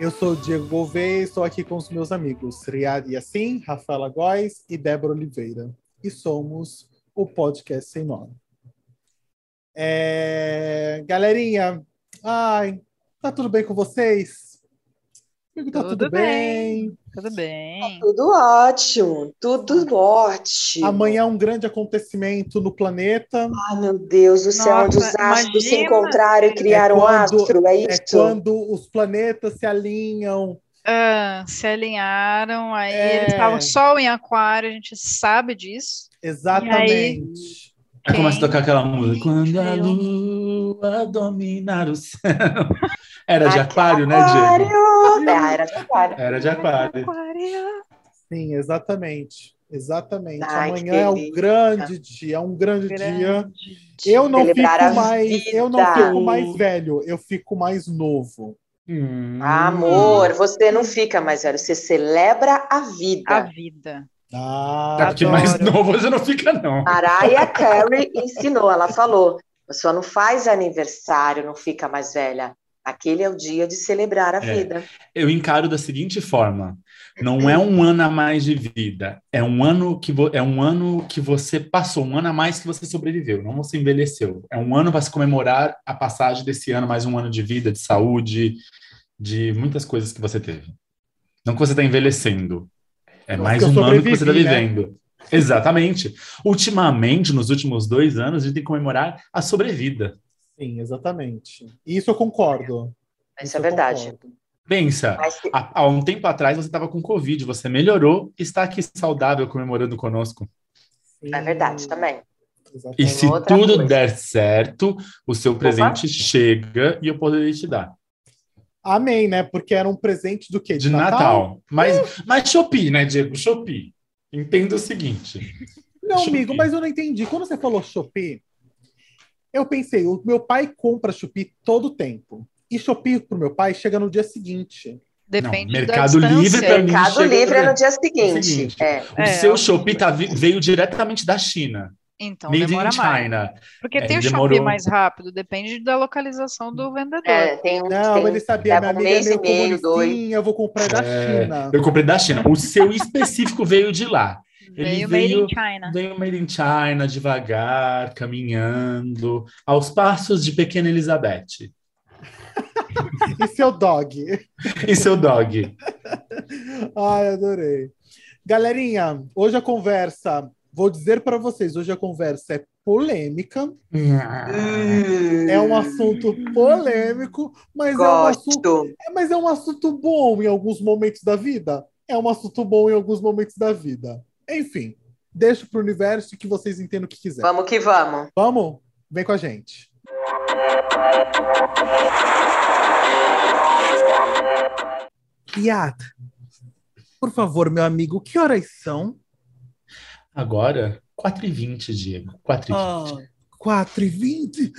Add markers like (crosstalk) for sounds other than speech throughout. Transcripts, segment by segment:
Eu sou o Diego Gouveia e estou aqui com os meus amigos Riad Yassin, Rafaela Góes e Débora Oliveira. E somos o Podcast Sem Nome. É... Galerinha, ai, tá tudo bem com vocês? Comigo tá tudo, Tudo bem. bem. Tudo bem. Tudo ótimo, tudo ótimo. Amanhã é um grande acontecimento no planeta. Ai, meu Deus do céu, Nossa, onde os astros se encontraram e criaram um quando- astro, é É isso? quando os planetas se alinham. Ah, se alinharam, aí É. eles estavam Sol em Aquário, a gente sabe disso. Exatamente. Aí começa a tocar aquela música. Quando a lua dominar o céu. (laughs) Era de Ai, aquário, né, Aquário! Diego? Ah, era de aquário. Era de aquário. Aquário. Sim, exatamente. Exatamente. Ai, Amanhã é um grande dia, é um grande, dia. Grande Eu não Celebrar fico mais, eu não fico mais velho, eu fico mais novo. Hum. Amor, você não fica mais velho, você celebra a vida. A vida. Ah, É porque mais novo você não fica, não. Mariah (laughs) Carey ensinou, ela falou: a pessoa não faz aniversário, não fica mais velha. Aquele é o dia de celebrar a É. vida. Eu encaro da seguinte forma: não é um ano a mais de vida, é um ano que é um ano que você passou, um ano a mais que você sobreviveu, não você envelheceu. É um ano para se comemorar a passagem desse ano, mais um ano de vida, de saúde, de muitas coisas que você teve. Não que você está envelhecendo, é Não, mais um ano que você está né? vivendo. Exatamente. Ultimamente, nos últimos dois anos, a gente tem que comemorar a sobrevida. Sim, exatamente. Isso eu concordo. Isso é eu verdade. concordo. Pensa, Mas há, há um tempo atrás você estava com Covid, você melhorou e está aqui saudável comemorando conosco. é verdade também. Exatamente. E se outra tudo coisa. der certo, o seu presente chega e eu poderei te dar. Amém, né? Porque era um presente do quê? De Natal. Mas, mas Shopee, né, Diego? Shopee. Entenda o seguinte. Não, Shopee. amigo, mas eu não entendi. Quando você falou Shopee, eu pensei, o meu pai compra Shopee todo tempo. E Shopee pro meu pai chega no dia seguinte. Depende Não, da Mercado Livre pra mim Mercado chega Livre é no dia seguinte. seguinte. É. O É, seu é Shopee tá veio diretamente da China. Então Made in demora mais. China. Porque É, tem o demorou. Shopee mais rápido, depende da localização do vendedor. É, tem um, Não, tem, ele sabia, minha um amiga é mês meio e meio, dois. eu vou comprar da É, China. Eu comprei da China. O seu específico veio de lá. Ele Veio Made veio- in China. Veio Made in China, devagar, caminhando, aos passos de pequena Elizabeth. (laughs) E seu dog? E seu dog. Ai, adorei. Galerinha, hoje a conversa, vou dizer para vocês, hoje a conversa é polêmica, é um assunto polêmico, mas é um assunto, é, mas é um assunto bom em alguns momentos da vida. É um assunto bom em alguns momentos da vida. Enfim, deixo pro universo que vocês entendam o que quiser. Vamos que vamos. Vamos? Vem com a gente. Iat, por favor, meu amigo, que horas são? Agora, 4h20, Diego. 4h20. Ah, 4 e 20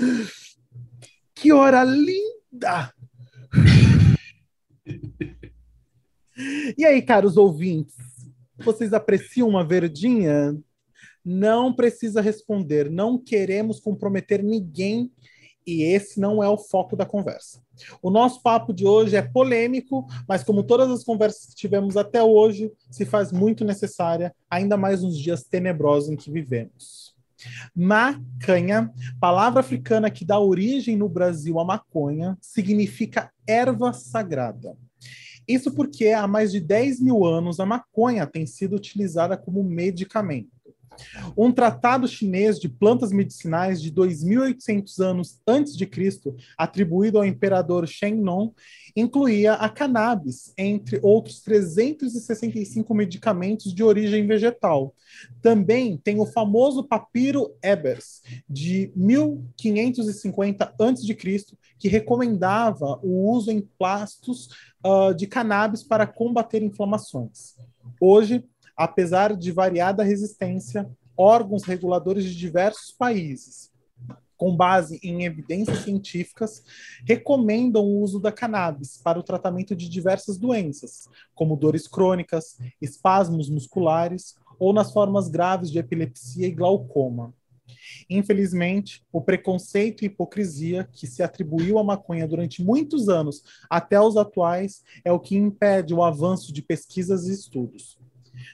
Que hora linda! (laughs) E aí, caros ouvintes, vocês apreciam uma verdinha? Não precisa responder, não queremos comprometer ninguém e esse não é o foco da conversa. O nosso papo de hoje é polêmico, mas como todas as conversas que tivemos até hoje, se faz muito necessária, ainda mais nos dias tenebrosos em que vivemos. Macanha, palavra africana que dá origem no Brasil à maconha, significa erva sagrada. Isso porque há mais de 10 mil anos a maconha tem sido utilizada como medicamento. Um tratado chinês de plantas medicinais de 2.800 anos antes de Cristo, atribuído ao imperador Shen Nong, incluía a cannabis, entre outros 365 medicamentos de origem vegetal. Também tem o famoso papiro Ebers, de 1550 a.C., que recomendava o uso em plastos uh, de cannabis para combater inflamações. Hoje, apesar de variada resistência, órgãos reguladores de diversos países, com base em evidências científicas, recomendam o uso da cannabis para o tratamento de diversas doenças, como dores crônicas, espasmos musculares ou nas formas graves de epilepsia e glaucoma. Infelizmente, o preconceito e hipocrisia que se atribuiu à maconha durante muitos anos até os atuais é o que impede o avanço de pesquisas e estudos.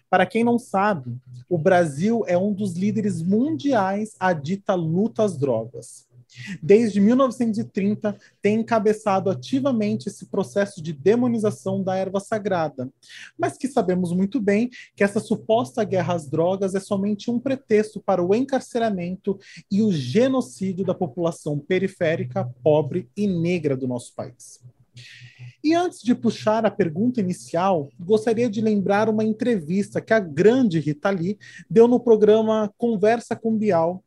Para quem não sabe, o Brasil é um dos líderes mundiais à dita luta às drogas. Desde 1930, tem encabeçado ativamente esse processo de demonização da erva sagrada, mas que sabemos muito bem que essa suposta guerra às drogas é somente um pretexto para o encarceramento e o genocídio da população periférica, pobre e negra do nosso país. E antes de puxar a pergunta inicial, gostaria de lembrar uma entrevista que a grande Rita Lee deu no programa Conversa com Bial,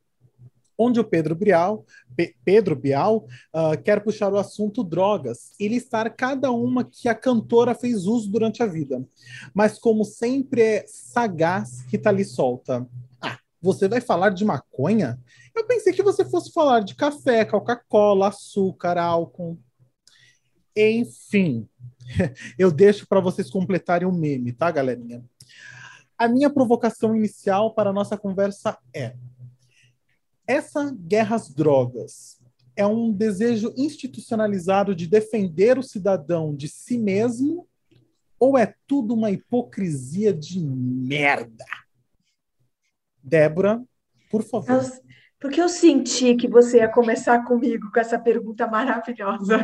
onde o Pedro Bial, P Pedro Bial uh, quer puxar o assunto drogas e listar cada uma que a cantora fez uso durante a vida. Mas como sempre é sagaz, Rita Lee solta. Ah, você vai falar de maconha? Eu pensei que você fosse falar de café, Coca-Cola, açúcar, álcool. Enfim, (laughs) eu deixo para vocês completarem o meme, tá, galerinha? A minha provocação inicial para a nossa conversa é: essa guerra às drogas é um desejo institucionalizado de defender o cidadão de si mesmo ou é tudo uma hipocrisia de merda? Débora, por favor. Porque eu senti que você ia começar comigo com essa pergunta maravilhosa.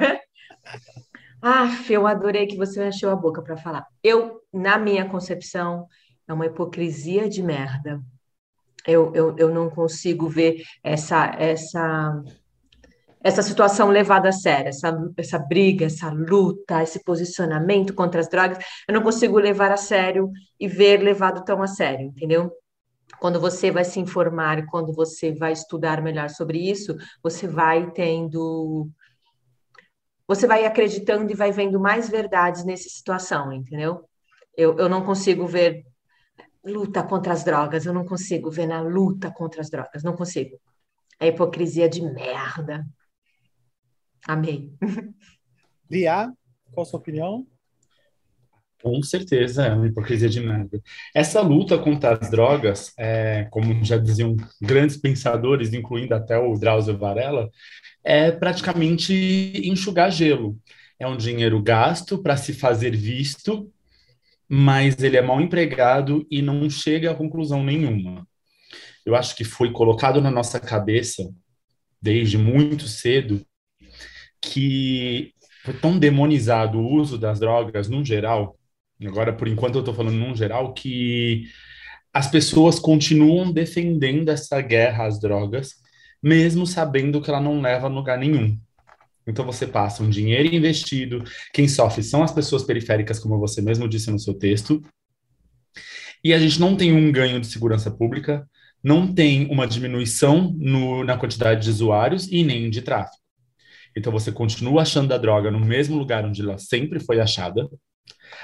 Ah, eu adorei que você encheu a boca para falar. Eu, na minha concepção, é uma hipocrisia de merda. Eu, eu, eu não consigo ver essa, essa, essa situação levada a sério, essa, essa briga, essa luta, esse posicionamento contra as drogas. Eu não consigo levar a sério e ver levado tão a sério, entendeu? Quando você vai se informar, quando você vai estudar melhor sobre isso, você vai tendo você vai acreditando e vai vendo mais verdades nessa situação, entendeu? Eu, eu não consigo ver luta contra as drogas, eu não consigo ver na luta contra as drogas, não consigo. É hipocrisia de merda. Amei. (laughs) Lia, qual a sua opinião? Com certeza, é uma hipocrisia de merda. Essa luta contra as drogas, é, como já diziam grandes pensadores, incluindo até o Drauzio Varela, é praticamente enxugar gelo. É um dinheiro gasto para se fazer visto, mas ele é mal empregado e não chega a conclusão nenhuma. Eu acho que foi colocado na nossa cabeça, desde muito cedo, que foi tão demonizado o uso das drogas no geral, agora por enquanto eu estou falando no geral, que as pessoas continuam defendendo essa guerra às drogas mesmo sabendo que ela não leva a lugar nenhum. Então você passa um dinheiro investido, quem sofre são as pessoas periféricas, como você mesmo disse no seu texto, e a gente não tem um ganho de segurança pública, não tem uma diminuição no, na quantidade de usuários e nem de tráfego. Então você continua achando a droga no mesmo lugar onde ela sempre foi achada.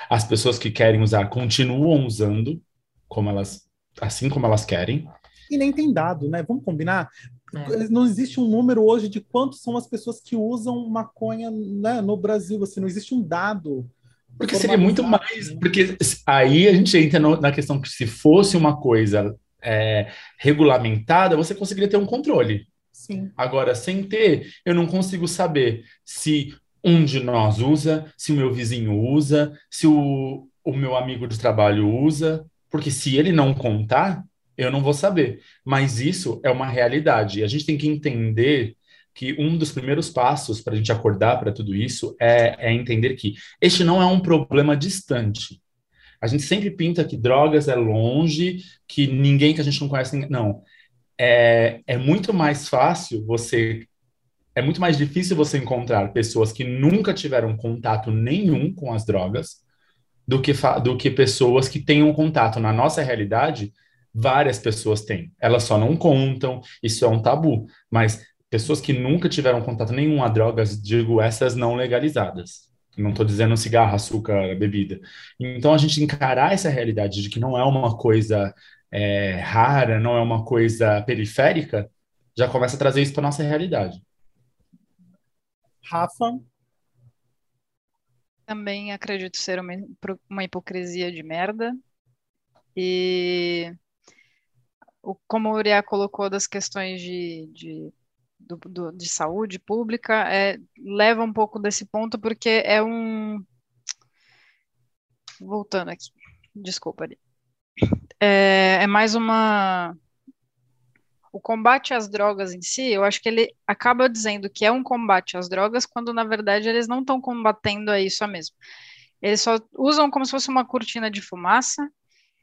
As pessoas que querem usar continuam usando, como elas, assim como elas querem. E nem tem dado, né? Vamos combinar? É. Não existe um número hoje de quantos são as pessoas que usam maconha né, no Brasil. Assim, não existe um dado. Porque seria muito mais. Né? Porque aí a gente entra no, na questão que se fosse uma coisa é, regulamentada, você conseguiria ter um controle. Sim. Agora, sem ter, eu não consigo saber se um de nós usa, se o meu vizinho usa, se o, o meu amigo de trabalho usa, porque se ele não contar, eu não vou saber. Mas isso é uma realidade. E a gente tem que entender que um dos primeiros passos para a gente acordar para tudo isso é, é entender que este não é um problema distante. A gente sempre pinta que drogas é longe, que ninguém que a gente não conhece. Não. É, é muito mais fácil você. É muito mais difícil você encontrar pessoas que nunca tiveram contato nenhum com as drogas do que, do que pessoas que tenham contato na nossa realidade várias pessoas têm. Elas só não contam, isso é um tabu. Mas pessoas que nunca tiveram contato nenhum a drogas, digo essas não legalizadas. Não estou dizendo cigarro, açúcar, bebida. Então a gente encarar essa realidade de que não é uma coisa é, rara, não é uma coisa periférica, já começa a trazer isso para nossa realidade. Rafa? Também acredito ser uma, uma hipocrisia de merda. E como o Uriah colocou das questões de, de, do, do, de saúde pública, é, leva um pouco desse ponto, porque é um. Voltando aqui, desculpa ali. É, é mais uma. O combate às drogas em si, eu acho que ele acaba dizendo que é um combate às drogas, quando na verdade eles não estão combatendo a isso mesmo. Eles só usam como se fosse uma cortina de fumaça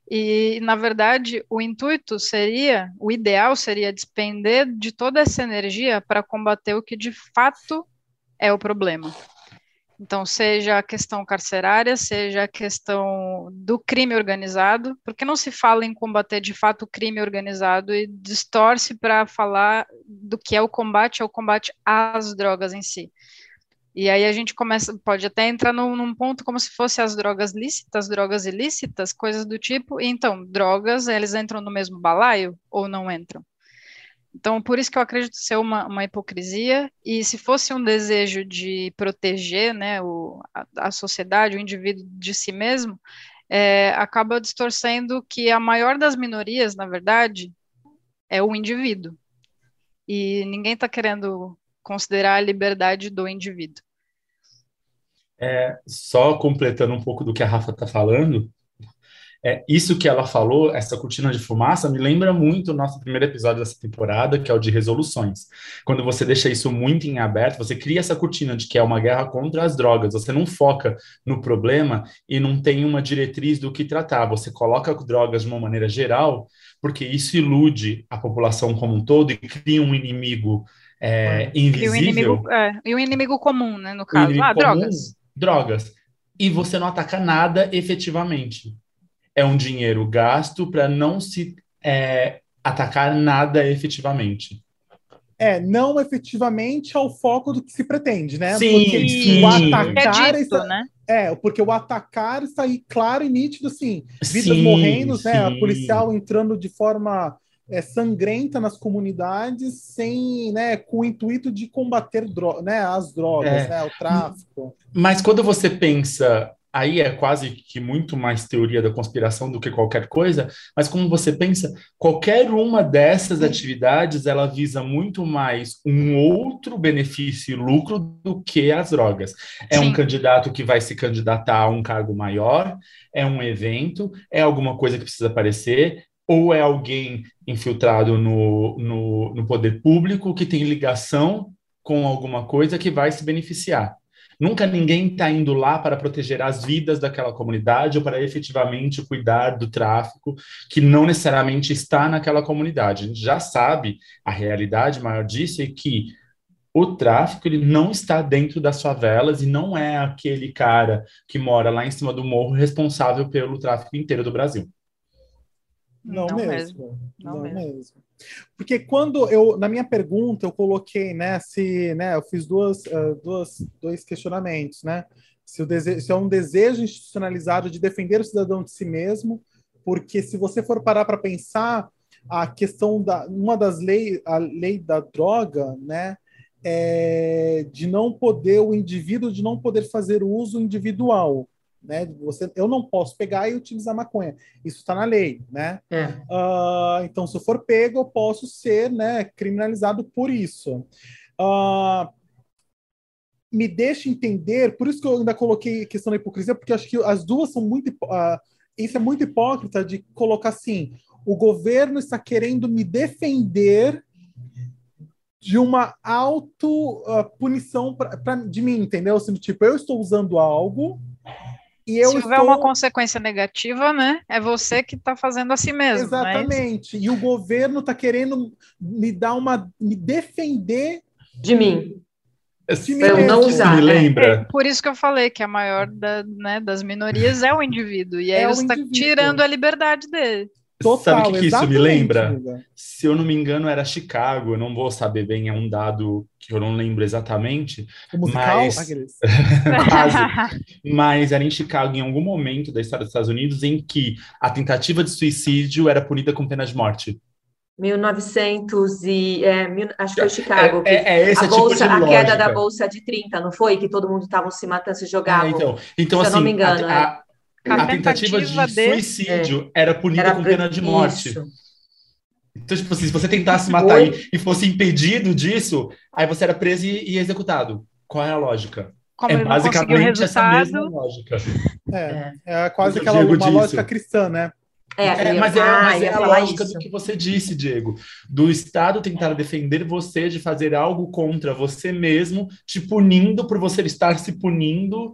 e, na verdade, o intuito seria, o ideal seria despender de toda essa energia para combater o que de fato é o problema. Então, seja a questão carcerária, seja a questão do crime organizado, porque não se fala em combater de fato o crime organizado e distorce para falar do que é o combate, é o combate às drogas em si. E aí a gente começa, pode até entrar num, num, ponto como se fosse as drogas lícitas, drogas ilícitas, coisas do tipo. E então, drogas, eles entram no mesmo balaio ou não entram? Então, por isso que eu acredito ser uma, uma hipocrisia. E se fosse um desejo de proteger né, o, a, a sociedade, o indivíduo de si mesmo, é, acaba distorcendo que a maior das minorias, na verdade, é o indivíduo. E ninguém está querendo considerar a liberdade do indivíduo. É, só completando um pouco do que a Rafa está falando, é, isso que ela falou, essa cortina de fumaça, me lembra muito o nosso primeiro episódio dessa temporada, que é o de resoluções. Quando você deixa isso muito em aberto, você cria essa cortina de que é uma guerra contra as drogas, você não foca no problema e não tem uma diretriz do que tratar, você coloca drogas de uma maneira geral, porque isso ilude a população como um todo e cria um inimigo é, invisível. E o inimigo, é, e o inimigo comum, né, no caso. Ah, comum, drogas. Drogas. E você não ataca nada efetivamente. É um dinheiro gasto para não se é, atacar nada efetivamente. É, não efetivamente ao foco do que se pretende, né? Sim, porque sim. o atacar é dito, está, né? É, porque o atacar está aí claro e nítido, assim, vidas sim, morrendo, né? A policial entrando de forma é, sangrenta nas comunidades sem, né, com o intuito de combater dro né, as drogas, é. né, o tráfico. Mas quando você pensa, aí é quase que muito mais teoria da conspiração do que qualquer coisa, mas como você pensa, qualquer uma dessas atividades, ela visa muito mais um outro benefício e lucro do que as drogas. É Sim. um candidato que vai se candidatar a um cargo maior, é um evento, é alguma coisa que precisa aparecer, ou é alguém infiltrado no, no, no poder público que tem ligação com alguma coisa que vai se beneficiar. Nunca ninguém está indo lá para proteger as vidas daquela comunidade ou para efetivamente cuidar do tráfico que não necessariamente está naquela comunidade. A gente já sabe a realidade maior disso é que o tráfico ele não está dentro das favelas e não é aquele cara que mora lá em cima do morro responsável pelo tráfico inteiro do Brasil. Não, não mesmo. mesmo. Não, não mesmo. mesmo. Porque quando eu, na minha pergunta, eu coloquei, né, se, né, eu fiz duas, uh, duas, dois questionamentos, né? Se, o desejo, se é um desejo institucionalizado de defender o cidadão de si mesmo, porque se você for parar para pensar, a questão da, uma das leis, a lei da droga, né, é de não poder, o indivíduo de não poder fazer uso individual né? Você, eu não posso pegar e utilizar maconha. Isso está na lei, né? É. Uh, então, se eu for pego, eu posso ser, né, criminalizado por isso. Uh, me deixa entender, por isso que eu ainda coloquei a questão da hipocrisia, porque acho que as duas são muito. Uh, isso é muito hipócrita de colocar assim: o governo está querendo me defender de uma auto punição pra, pra, de mim, entendeu? Assim, tipo, eu estou usando algo e eu Se houver estou... uma consequência negativa, né? É você que está fazendo a si mesmo. É Exatamente. E o governo está querendo me dar uma. me defender de mim. Eu não usar. Me né? lembra. É, por isso que eu falei que a maior da, né, das minorias é o indivíduo. E aí é você está tirando a liberdade dele. Total, Sabe o que, que isso me lembra? Se eu não me engano, era Chicago. Eu não vou saber bem, é um dado que eu não lembro exatamente. O musical? Mas... (laughs) (laughs) mas era em Chicago, em algum momento da história dos Estados Unidos, em que a tentativa de suicídio era punida com pena de morte. 1900 e é, mil, acho que foi Chicago. É, é, é esse a tipo bolsa, de a queda da bolsa de 30, não foi? Que todo mundo estava se matando, se jogavam. É, então, então se assim, eu não assim, me engano, a, a, é. A, a tentativa, tentativa, de, de suicídio é, era punida era com pena de morte. Isso. Então, tipo assim, se você tentasse matar e, e fosse impedido disso, aí você era preso e, e executado. Qual é a lógica? Como é basicamente essa mesma lógica. É, é quase Eu aquela uma disso. lógica cristã, né? É, É, mas é, mas é a lógica isso. do que você disse, Diego. Do Estado tentar defender você de fazer algo contra você mesmo, te punindo por você estar se punindo.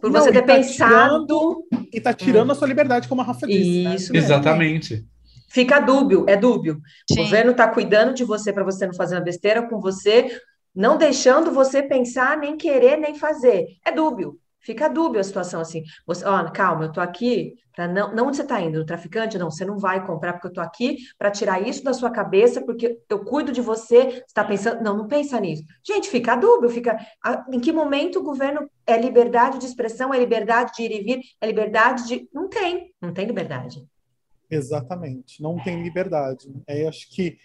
Por Não, você ter tá pensado. E tá tirando a sua liberdade, como a Rafa disse. né? Isso mesmo. Exatamente. Fica dúbio, é dúbio. O sim. governo está cuidando de você para você não fazer uma besteira com você, não deixando você pensar, nem querer, nem fazer. É dúbio. Fica dúbio a situação assim. Você, ó, calma, eu tô aqui para não, não onde você está indo, no traficante? Não, você não vai comprar porque eu tô aqui para tirar isso da sua cabeça, porque eu cuido de você. Você está pensando, não, não pensa nisso. Gente, fica dúbio, fica. a- Em que momento o governo é liberdade de expressão, é liberdade de ir e vir, é liberdade de. Não tem, não tem liberdade. Exatamente. Não tem liberdade. É, acho que,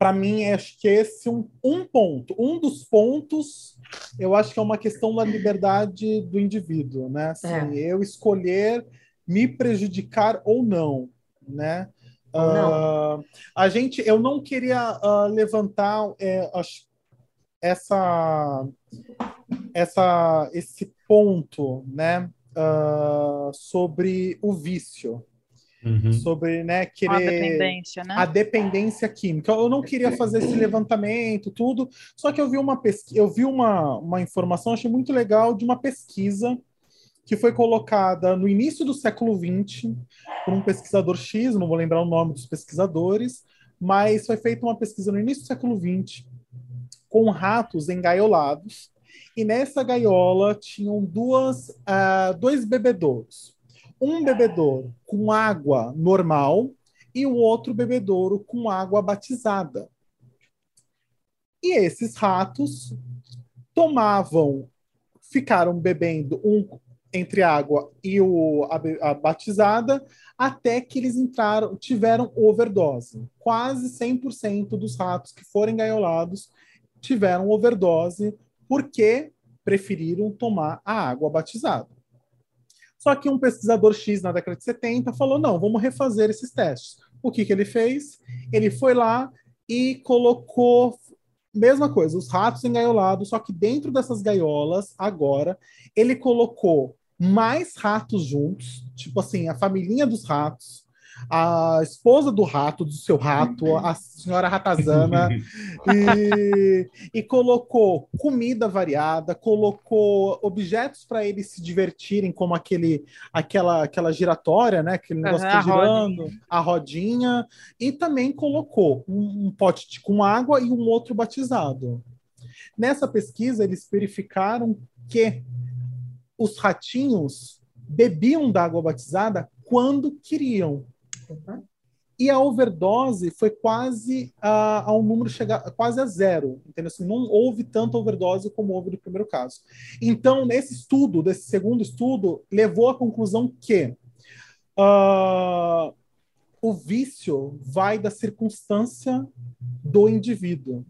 para mim, acho que esse é um, um ponto. Um dos pontos, eu acho que é uma questão da liberdade do indivíduo, né? Assim, Eu escolher me prejudicar ou não, né? Ou não. Ah, a gente, eu não queria ah, levantar é, essa, essa, esse ponto, né? ah, sobre o vício, Uhum. sobre né, a querer dependência, né? a dependência química. Eu não queria fazer esse levantamento, tudo, só que eu vi uma pesquisa, eu vi uma, uma informação, achei muito legal, de uma pesquisa que foi colocada no início do século XX por um pesquisador X, não vou lembrar o nome dos pesquisadores, mas foi feita uma pesquisa no início do século XX com ratos engaiolados, e nessa gaiola tinham duas, ah, dois bebedouros. Um bebedouro com água normal e o outro bebedouro com água batizada. E esses ratos tomavam, ficaram bebendo um entre a água e o, a, a batizada até que eles entraram, tiveram overdose. Quase 100% dos ratos que foram engaiolados tiveram overdose porque preferiram tomar a água batizada. Só que um pesquisador X na década de 70 falou: não, vamos refazer esses testes. O que, que ele fez? Ele foi lá e colocou mesma coisa, os ratos engaiolados, só que dentro dessas gaiolas, agora, ele colocou mais ratos juntos, tipo assim, a família dos ratos, a esposa do rato, do seu rato, a senhora ratazana, (laughs) e, e colocou comida variada, colocou objetos para eles se divertirem, como aquele, aquela, aquela giratória, né? Aquele negócio que a tá girando, a rodinha, e também colocou um, um pote de- com água e um outro batizado. Nessa pesquisa, eles verificaram que os ratinhos bebiam da água batizada quando queriam. E a overdose foi quase a, a um número chegar quase a zero, entendeu? Assim, não houve tanta overdose como houve no primeiro caso. Então, nesse estudo, desse segundo estudo, levou à conclusão que ah, o vício vai da circunstância do indivíduo.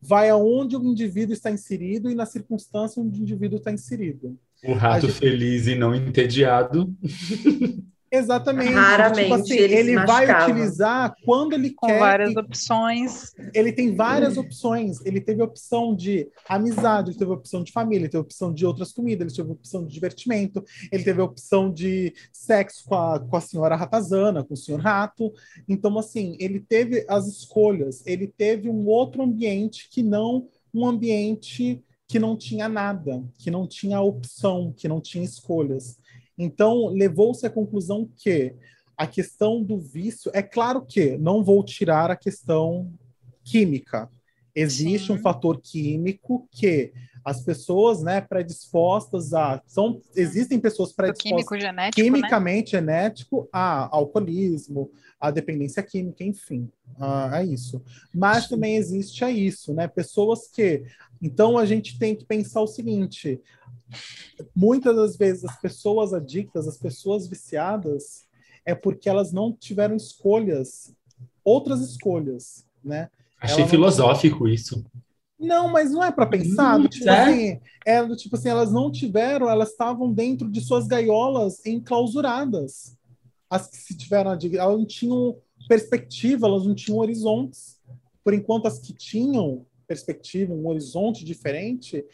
Vai aonde o indivíduo está inserido e na circunstância onde o indivíduo está inserido. O rato gente- feliz e não entediado. (laughs) Exatamente. Raramente tipo assim, ele ele vai utilizar quando ele Com quer. várias e- opções. ele tem várias opções. Ele teve a opção de amizade, ele teve a opção de família, ele teve a opção de outras comidas, ele teve a opção de divertimento, ele teve a opção de sexo com a, com a senhora ratazana, com o senhor rato. Então, assim, ele teve as escolhas, ele teve um outro ambiente que não um ambiente que não tinha nada, que não tinha opção, que não tinha escolhas. Então, levou-se à conclusão que a questão do vício, é claro que não vou tirar a questão química. Existe Sim. um fator químico que as pessoas, né, predispostas a são existem pessoas predispostas químico genético, né? quimicamente genético a alcoolismo, a dependência química, enfim, a, a isso. Mas também existe a isso, né? Pessoas que. Então a gente tem que pensar o seguinte: muitas das vezes as pessoas adictas, as pessoas viciadas, é porque elas não tiveram escolhas, outras escolhas, né? Achei não- filosófico isso. Não, mas não é para pensar. do tipo é? assim, é do tipo assim, elas não tiveram, elas estavam dentro de suas gaiolas enclausuradas. As que se tiveram, elas não tinham perspectiva, elas não tinham horizontes. Por enquanto, as que tinham perspectiva, um horizonte diferente,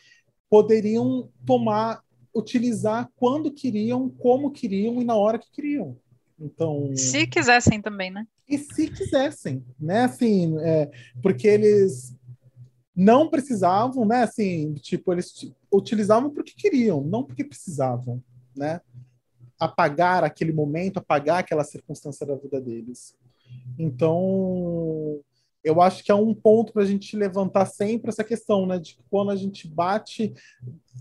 poderiam tomar, utilizar quando queriam, como queriam e na hora que queriam. Então, Se quisessem também, né? e se quisessem, né? Assim, é, porque eles não precisavam, né? Assim, tipo, eles utilizavam porque queriam, não porque precisavam, né? Apagar aquele momento, apagar aquela circunstância da vida deles. Então, eu acho que é um ponto para a gente levantar sempre essa questão, né? De que quando a gente bate,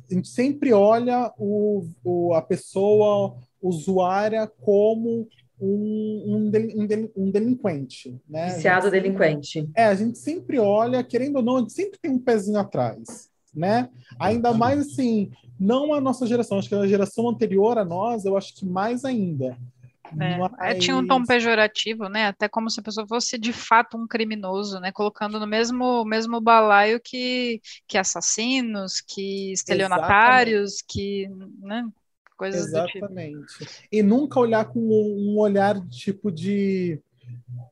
a gente sempre olha o, o, a pessoa usuária como um, um, um del- delinquente, né? Viciado gente delinquente. é, a gente sempre olha, querendo ou não, a gente sempre tem um pezinho atrás, né? Ainda mais assim, não a nossa geração, acho que a geração anterior a nós, eu acho que mais ainda. É, é, tinha um tom Mas- pejorativo, né? Até como se a pessoa fosse de fato um criminoso, né? Colocando no mesmo, mesmo balaio que, que assassinos, que estelionatários, que, né? Coisas do tipo. Exatamente. E nunca olhar com um olhar tipo de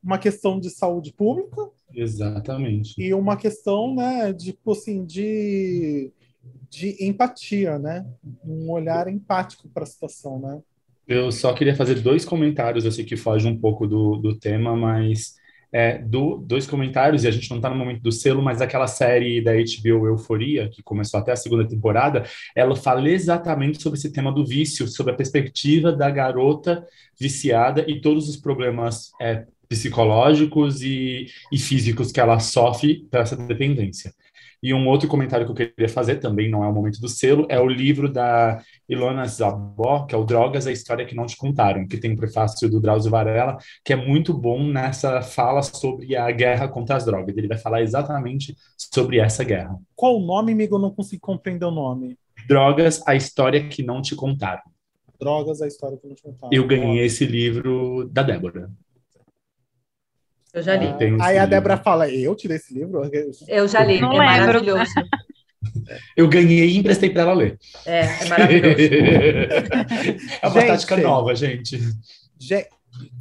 uma questão de saúde pública Exatamente. e uma questão, né, de, tipo assim, de, de empatia, né? Um olhar empático para a situação, né? Eu só queria fazer dois comentários, eu sei que foge um pouco do, do tema, mas é, do, dois comentários, e a gente não está no momento do selo, mas aquela série da HBO Euforia, que começou até a segunda temporada, ela fala exatamente sobre esse tema do vício, sobre a perspectiva da garota viciada e todos os problemas é, psicológicos e, e físicos que ela sofre por essa dependência. E um outro comentário que eu queria fazer, também não é o momento do selo, é o livro da Ilona Zabó, que é o Drogas, a História que Não Te Contaram, que tem um prefácio do Drauzio Varela, que é muito bom nessa fala sobre a guerra contra as drogas. Ele vai falar exatamente sobre essa guerra. Qual o nome, amigo? Eu não consigo compreender o nome. Drogas, a História que Não Te Contaram. Drogas, a história que não te contava. Eu ganhei esse livro da Débora. Eu já li. Ah, aí a. Débora fala, eu tirei esse livro? Eu já li. Não é lembro. maravilhoso. Eu ganhei e emprestei para ela ler. É, é maravilhoso. (laughs) é uma Gente. tática nova, gente. Ge-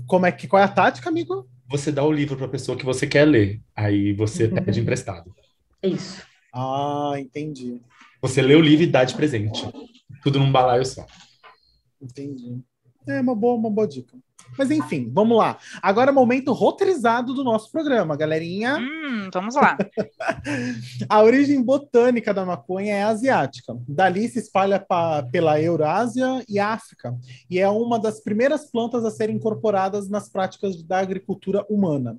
Como é que, qual é a tática, amigo? Você dá o livro para a pessoa que você quer ler, aí você Uhum. pede emprestado. Isso. Ah, entendi. Você lê o livro e dá de presente. Tudo num balaio só. Entendi. É uma boa, uma boa dica. Mas enfim, vamos lá. Agora é momento roteirizado do nosso programa, galerinha. Hum, vamos lá. (laughs) A origem botânica da maconha é asiática. Dali se espalha pa- pela Eurásia e África, e é uma das primeiras plantas a serem incorporadas nas práticas da agricultura humana.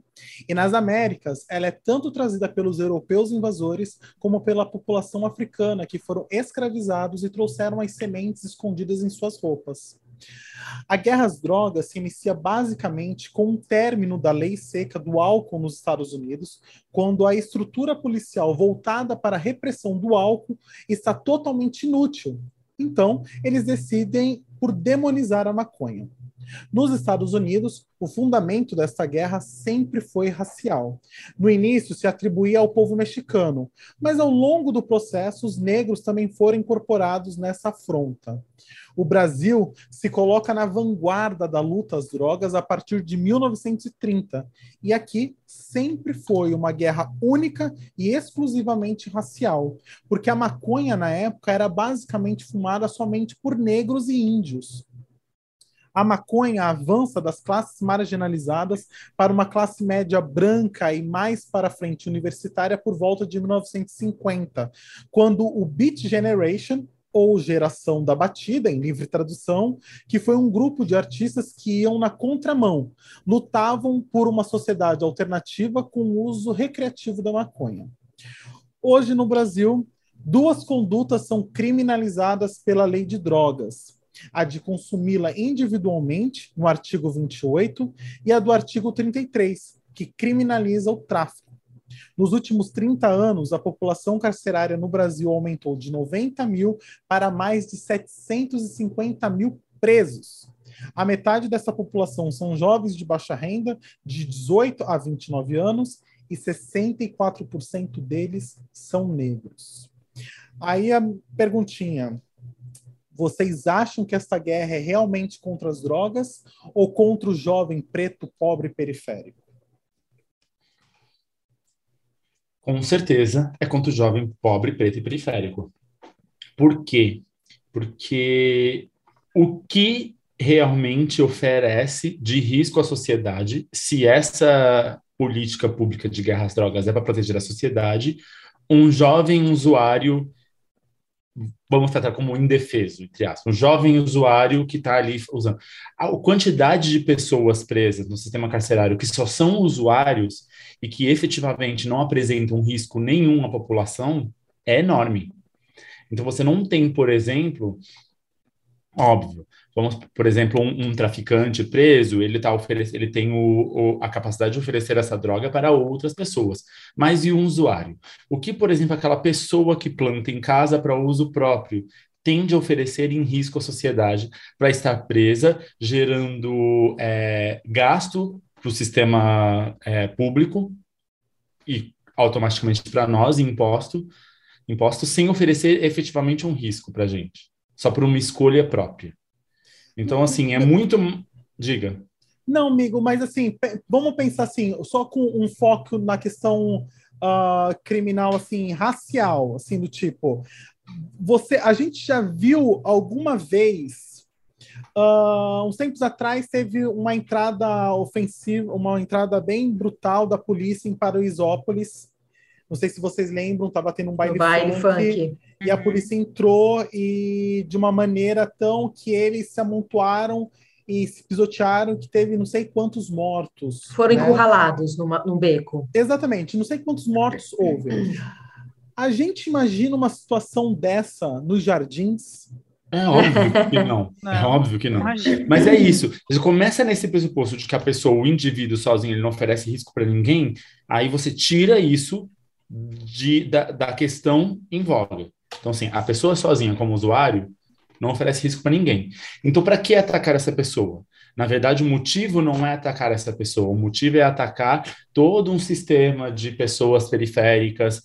E nas Américas, ela é tanto trazida pelos europeus invasores como pela população africana, que foram escravizados e trouxeram as sementes escondidas em suas roupas. A guerra às drogas se inicia basicamente com o término da lei seca do álcool nos Estados Unidos, quando a estrutura policial voltada para a repressão do álcool está totalmente inútil. Então, eles decidem por demonizar a maconha. Nos Estados Unidos, o fundamento desta guerra sempre foi racial. No início, se atribuía ao povo mexicano, mas ao longo do processo, os negros também foram incorporados nessa afronta. O Brasil se coloca na vanguarda da luta às drogas a partir de 1930, e aqui sempre foi uma guerra única e exclusivamente racial, porque a maconha na época era basicamente fumada somente por negros e índios. A maconha avança das classes marginalizadas para uma classe média branca e mais para frente universitária por volta de 1950, quando o Beat Generation, ou Geração da Batida, em livre tradução, que foi um grupo de artistas que iam na contramão, lutavam por uma sociedade alternativa com o uso recreativo da maconha. Hoje, no Brasil, duas condutas são criminalizadas pela lei de drogas. A de consumi-la individualmente, no artigo 28, e a do artigo 33, que criminaliza o tráfico. Nos últimos 30 anos, a população carcerária no Brasil aumentou de 90 mil para mais de 750 mil presos. A metade dessa população são jovens de baixa renda, de 18 a 29 anos, e 64% deles são negros. Aí a perguntinha: Vocês acham que essa guerra é realmente contra as drogas ou contra o jovem preto, pobre periférico? Com certeza é contra o jovem pobre, preto e periférico. Por quê? Porque o que realmente oferece de risco à sociedade, se essa política pública de guerra às drogas é para proteger a sociedade, um jovem usuário, vamos tratar como indefeso, entre aspas, um jovem usuário que está ali usando. A quantidade de pessoas presas no sistema carcerário que só são usuários e que efetivamente não apresentam risco nenhum à população é enorme. Então você não tem, por exemplo, óbvio, vamos, por exemplo, um, um traficante preso, ele tá ele tem o, o, a capacidade de oferecer essa droga para outras pessoas, mas e um usuário? O que, por exemplo, aquela pessoa que planta em casa para uso próprio tende a oferecer em risco à sociedade para estar presa, gerando é, gasto para o sistema é, público e automaticamente para nós, imposto, imposto, sem oferecer efetivamente um risco para a gente, só por uma escolha própria. Então, assim, é muito. Diga. Não, amigo, mas assim, vamos pensar assim, só com um foco na questão uh, criminal, assim, racial, assim, do tipo, você, a gente já viu alguma vez Uh, uns tempos atrás teve uma entrada ofensiva, uma entrada bem brutal da polícia em Paraisópolis. Não sei se vocês lembram, estava tendo um baile, baile funk, funk, e a uhum. polícia entrou e de uma maneira tão que eles se amontoaram e se pisotearam que teve não sei quantos mortos. Foram né? encurralados numa, num beco. Exatamente, não sei quantos mortos houve. A gente imagina uma situação dessa nos jardins, é óbvio que não. (laughs) não. É óbvio que não. Imagina. Mas é isso. Você começa nesse pressuposto de que a pessoa, o indivíduo sozinho, ele não oferece risco para ninguém, aí você tira isso de, da, da questão em voga. Então, assim, a pessoa sozinha, como usuário, não oferece risco para ninguém. Então, para que atacar essa pessoa? Na verdade, o motivo não é atacar essa pessoa, o motivo é atacar todo um sistema de pessoas periféricas,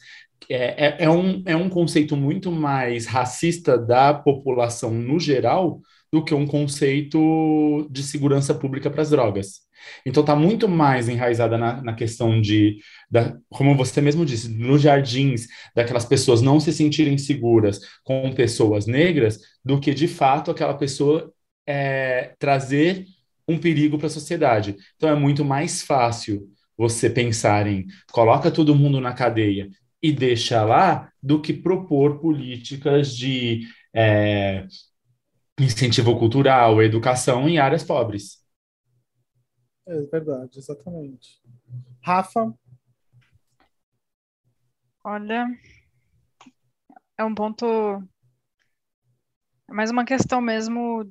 é, é, é, um, é um conceito muito mais racista da população no geral do que um conceito de segurança pública para as drogas. Então está muito mais enraizada na, na questão de, da, como você mesmo disse, nos jardins, daquelas pessoas não se sentirem seguras com pessoas negras, do que de fato aquela pessoa é, trazer um perigo para a sociedade. Então é muito mais fácil você pensar em coloca todo mundo na cadeia e deixa lá do que propor políticas de é, incentivo cultural, educação em áreas pobres. É verdade, exatamente. Rafa? Olha, é um ponto. É mais uma questão mesmo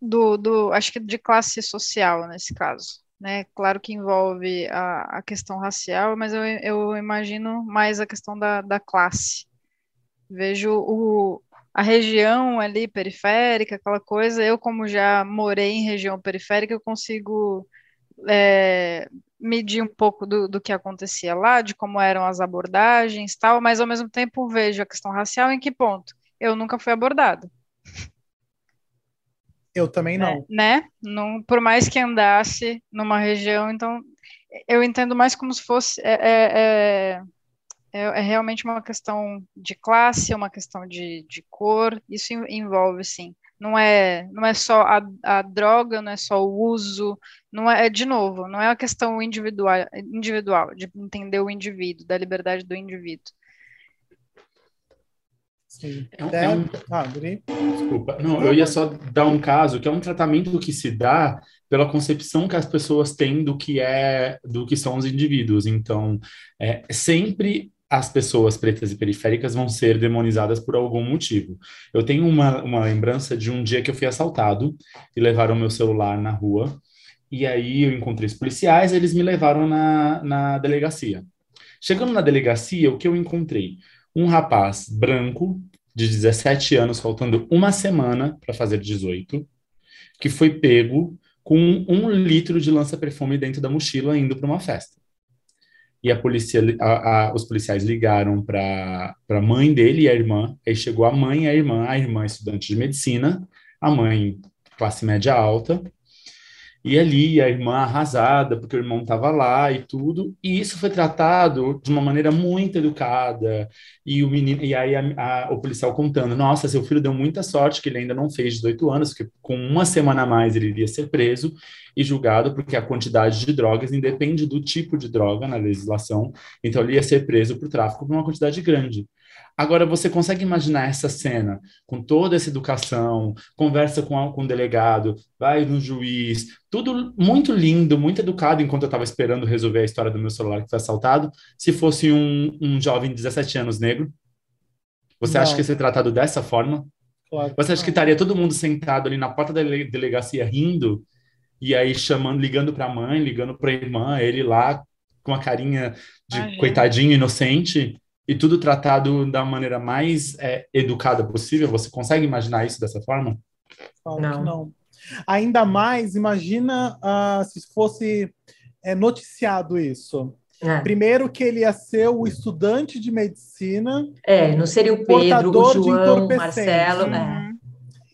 do, do. Acho que de classe social nesse caso né? Claro que envolve a, a questão racial, mas eu, eu imagino mais a questão da, da classe. Vejo o, a região ali periférica, aquela coisa, eu como já morei em região periférica, eu consigo é, medir um pouco do, do que acontecia lá, de como eram as abordagens tal, mas ao mesmo tempo vejo a questão racial em que ponto? Eu nunca fui abordada. Eu também não. Né? não por mais que andasse numa região, então eu entendo mais como se fosse. É, é, é, é realmente uma questão de classe, uma questão de, de cor, isso envolve, sim. Não é, não é só a, a droga, não é só o uso, não é, de novo, não é uma questão individual, individual, de entender o indivíduo, da liberdade do indivíduo. Sim. É, é um... ah, Desculpa. Não, eu ia só dar um caso que é um tratamento que se dá pela concepção que as pessoas têm do que é do que são os indivíduos. Então, é, sempre as pessoas pretas e periféricas vão ser demonizadas por algum motivo. Eu tenho uma, uma lembrança de um dia que eu fui assaltado e levaram meu celular na rua. E aí eu encontrei os policiais, eles me levaram na, na delegacia. Chegando na delegacia, o que eu encontrei? Um rapaz branco, de 17 anos, faltando uma semana para fazer 18, que foi pego com um litro de lança-perfume dentro da mochila indo para uma festa. E a polícia, a, a, os policiais ligaram para a mãe dele e a irmã. Aí chegou a mãe e a irmã, a irmã estudante de medicina, a mãe classe média alta, e ali a irmã arrasada, porque o irmão estava lá e tudo, e isso foi tratado de uma maneira muito educada. E o menino, e aí a, a, o policial contando: Nossa, seu filho deu muita sorte que ele ainda não fez 18 anos, porque com uma semana a mais ele iria ser preso e julgado, porque a quantidade de drogas independe do tipo de droga na legislação, então ele ia ser preso por tráfico por uma quantidade grande. Agora, você consegue imaginar essa cena com toda essa educação, conversa com, com o delegado, vai no juiz, tudo muito lindo, muito educado, enquanto eu estava esperando resolver a história do meu celular que foi assaltado, se fosse um, um jovem de 17 anos negro? Você não. acha que ia ser tratado dessa forma? Claro você acha que estaria todo mundo sentado ali na porta da delegacia rindo e aí chamando, ligando para a mãe, ligando para a irmã, ele lá com a carinha de Imagina. coitadinho inocente? E tudo tratado da maneira mais é, educada possível? Você consegue imaginar isso dessa forma? não. não. Ainda mais, imagina uh, se fosse é, noticiado isso. É. Primeiro que ele ia ser o estudante de medicina. É, não seria o Pedro, o João, o Marcelo. É. Uhum.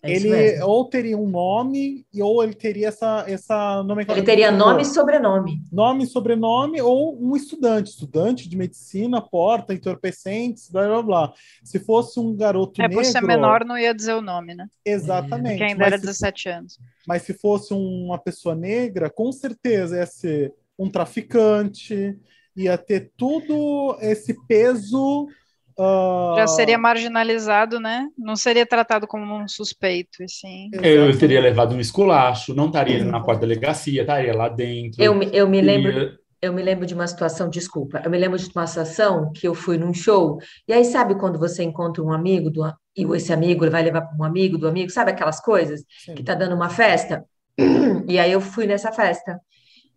É ele ou teria um nome, ou ele teria essa, essa nomenclatura. Ele teria nome e sobrenome. Nome, sobrenome, ou um estudante, estudante de medicina, porta, entorpecentes, blá blá blá. Se fosse um garoto é, negro. É, por ser menor, não ia dizer o nome, né? Exatamente. Porque ainda era 17 se, anos. Mas se fosse uma pessoa negra, com certeza ia ser um traficante, ia ter tudo esse peso Uh... Já seria marginalizado, né? Não seria tratado como um suspeito, sim. Eu teria levado um esculacho, não estaria na porta da delegacia, estaria lá dentro. Eu, eu me teria... lembro. Eu me lembro de uma situação, desculpa, eu me lembro de uma situação que eu fui num show, e aí sabe quando você encontra um amigo do, e esse amigo vai levar para um amigo do amigo, sabe aquelas coisas Sim. que tá dando uma festa? (clears throat) E aí eu fui nessa festa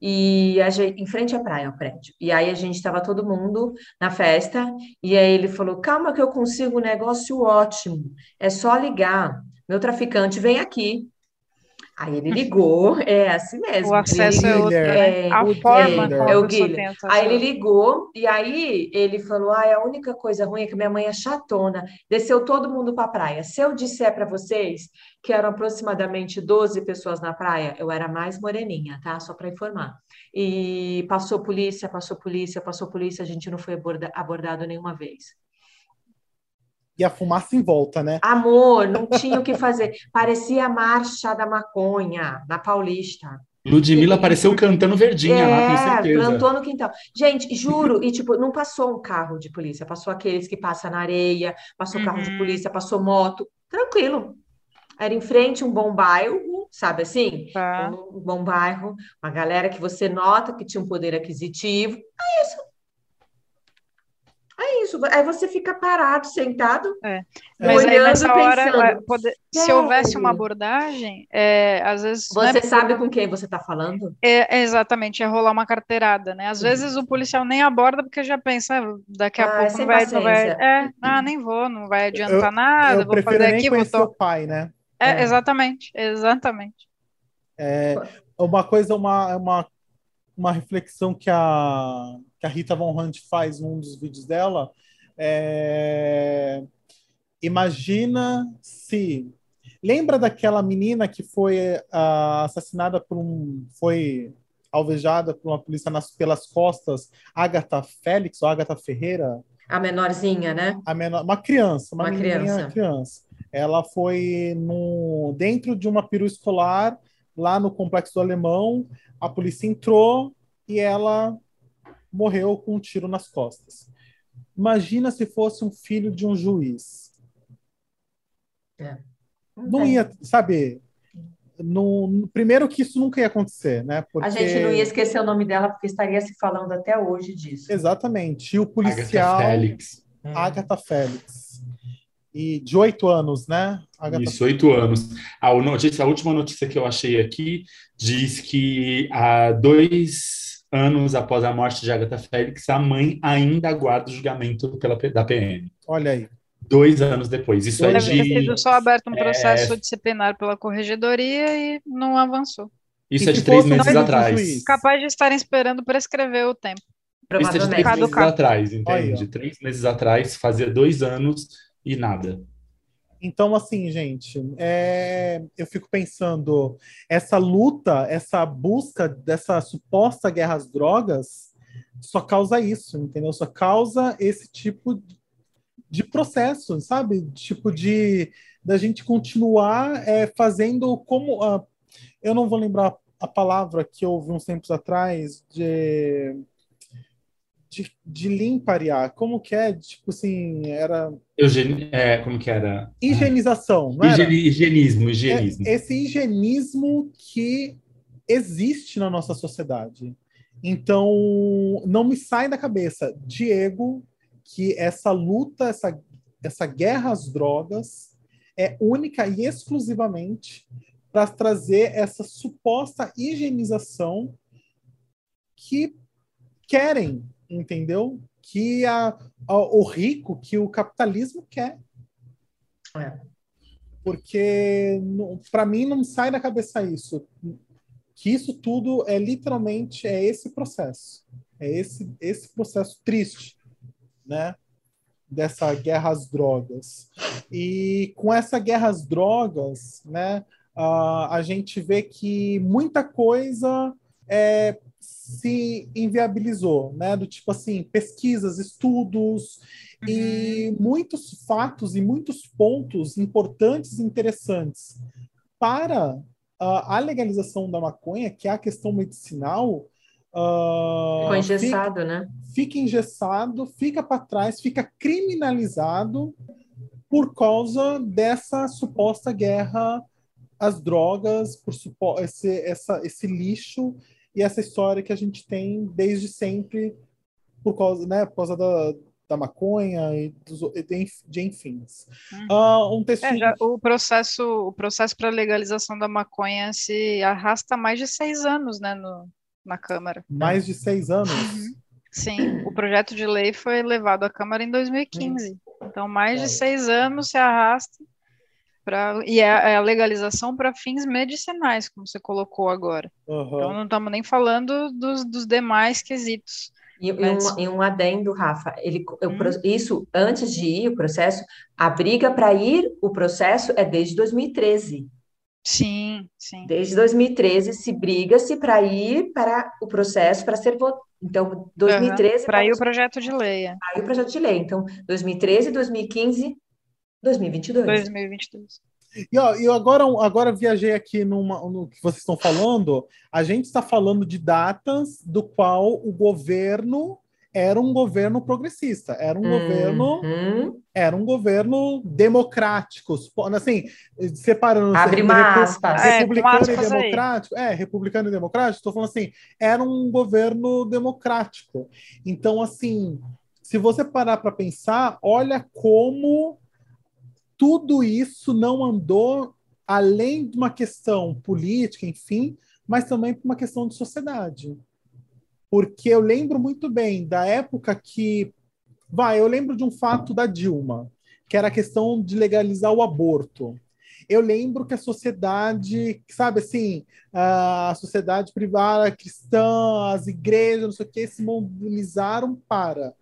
e gente, em frente à praia, o prédio. E aí a gente estava todo mundo na festa, e aí ele falou: calma, que eu consigo um negócio ótimo, é só ligar. Meu traficante vem aqui. Aí ele ligou, é assim mesmo. O acesso ele, é, outro, é, a forma é, é o Guilherme. Aí ele ligou e aí ele falou: ah, a única coisa ruim é que minha mãe é chatona, desceu todo mundo para a praia. Se eu disser para vocês que eram aproximadamente 12 pessoas na praia, eu era mais moreninha, tá? Só para informar. E passou polícia, passou polícia, passou polícia, a gente não foi aborda abordado nenhuma vez e a fumaça em volta, né? Amor, não tinha o que fazer. Parecia a marcha da maconha na Paulista. Ludmilla apareceu cantando verdinha é, lá, com certeza. plantou no quintal. Gente, juro, e tipo, não passou um carro de polícia, passou aqueles que passam na areia, passou uhum. carro de uhum. polícia, passou moto, tranquilo. Era em frente um bom bairro, sabe assim? Tá. Um bom bairro, uma galera que você nota que tinha um poder aquisitivo. É isso, é isso. Aí você fica parado, sentado, é. Mas olhando, aí nessa hora, pode, se houvesse uma abordagem, é, às vezes. Você né, sabe com quem você está falando? É, exatamente, é rolar uma carteirada, né? Às vezes o policial nem aborda porque já pensa, ah, daqui a ah, pouco não vai, não vai. É, ah, nem vou, não vai adiantar eu, nada, eu vou fazer aqui, vou. Tô... pai, né? É, é, exatamente, exatamente. É, uma coisa, uma, uma, uma reflexão que a que a Rita Von Hunt faz num dos vídeos dela, é... imagina se lembra daquela menina que foi uh, assassinada por um foi alvejada por uma polícia nas, pelas costas, Agatha Félix ou Agatha Ferreira? A menorzinha, né? A menor, uma criança, uma, uma criança. criança. Ela foi no dentro de uma perua escolar lá no complexo do Alemão. A polícia entrou e ela morreu com um tiro nas costas. Imagina se fosse um filho de um juiz. É. Não ia, sabe? No, primeiro que isso nunca ia acontecer, né? Porque... A gente não ia esquecer o nome dela porque estaria se falando até hoje disso. Exatamente. E o policial Agatha Félix. Agatha Félix. E de oito anos, né? Agatha Isso, oito anos. A, notícia, a última notícia que eu achei aqui diz que há dois anos após a morte de Agatha Félix, a mãe ainda aguarda o julgamento pela, da PM. Olha aí. Dois anos depois. Isso Deve é de... ter sido só aberto um processo é... disciplinar pela corregedoria e não avançou. Isso e é de três meses atrás. Capaz de estarem esperando prescrever o tempo. Isso é de três meses atrás, entende? ó. Três meses atrás, fazia dois anos e nada. Então, assim, gente, é, eu fico pensando, essa luta, essa busca dessa suposta guerra às drogas só causa isso, entendeu? Só causa esse tipo de processo, sabe? Tipo de da gente continuar é, fazendo como ah, eu não vou lembrar a palavra que eu ouvi uns tempos atrás de de, de limpariar, como que é? Tipo assim, era Eugeni... É, como que era? higienização, não era? Higienismo, higienismo. É- esse higienismo que existe na nossa sociedade. Então, não me sai da cabeça, Diego, que essa luta, essa, essa guerra às drogas é única e exclusivamente para trazer essa suposta higienização que querem, entendeu? Que a, a- o rico, que o capitalismo quer. É. Porque para mim não sai da cabeça isso. Que isso tudo é literalmente é esse processo. É esse, esse processo triste, né? Dessa guerra às drogas. E com essa guerra às drogas, né? ah, a gente vê que muita coisa é, se inviabilizou, né? Do tipo assim, pesquisas, estudos, e muitos fatos e muitos pontos importantes e interessantes para ah, a legalização da maconha, que é a questão medicinal, ah, Ficou engessado, né? fica, fica engessado, fica para trás, fica criminalizado por causa dessa suposta guerra às drogas, por esse, essa, esse lixo e essa história que a gente tem desde sempre por causa, né, por causa da, da maconha e dos, e de, de enfins. Uhum. Ah, um texto. É, já, o processo, o processo para legalização da maconha se arrasta há mais de seis anos, né, no, na Câmara. Mais de seis anos. Sim, o projeto de lei foi levado à Câmara em 2015. Então, mais de seis anos se arrasta para e é a, é a legalização para fins medicinais, como você colocou agora. Aham. Então, não estamos nem falando dos, dos demais quesitos. E, e um, e um adendo, Rafa, ele, Hum. isso, antes de ir o processo, a briga para ir o processo é desde 2013. Sim, sim. Desde 2013 se briga-se para ir para o processo para ser votado. Então, 2013 Para ir o projeto de lei, é. para ir o projeto de lei. Então, 2013, 2015, 2022. 2022. E ó, eu agora, agora viajei aqui numa, no que vocês estão falando. A gente está falando de datas do qual o governo era um governo progressista, era um governo, Uhum. era um governo democrático, assim, separando Abre uma repu- aspas. É, com republicano e aspas aí. democrático, é, republicano e democrático, estou falando assim, era um governo democrático. Então, assim, se você parar para pensar, olha como tudo isso não andou além de uma questão política, enfim, mas também por uma questão de sociedade. Porque eu lembro muito bem da época que. Vai, eu lembro de um fato da Dilma, que era a questão de legalizar o aborto. Eu lembro que a sociedade, sabe assim, a sociedade privada cristã, as igrejas, não sei o que, se mobilizaram para.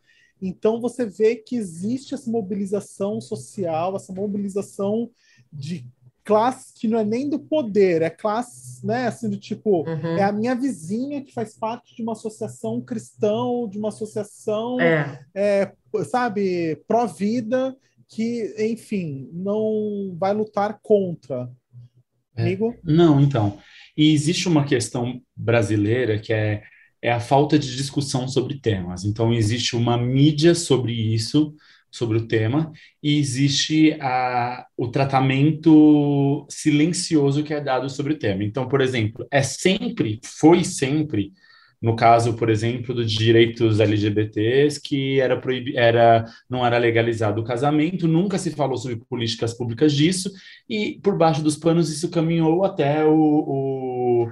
Então você vê que existe essa mobilização social, essa mobilização de classe que não é nem do poder, é classe, né, assim, do tipo, Uhum. é a minha vizinha que faz parte de uma associação cristã, de uma associação, É. é, sabe, pró-vida, que, enfim, não vai lutar contra. É. Amigo? Não, então. E existe uma questão brasileira que é, é a falta de discussão sobre temas. Então, existe uma mídia sobre isso, sobre o tema, e existe a, o tratamento silencioso que é dado sobre o tema. Então, por exemplo, é sempre, foi sempre, no caso, por exemplo, dos direitos LGBTs, que era proibi era, não era legalizado o casamento, nunca se falou sobre políticas públicas disso, e por baixo dos panos isso caminhou até o, o,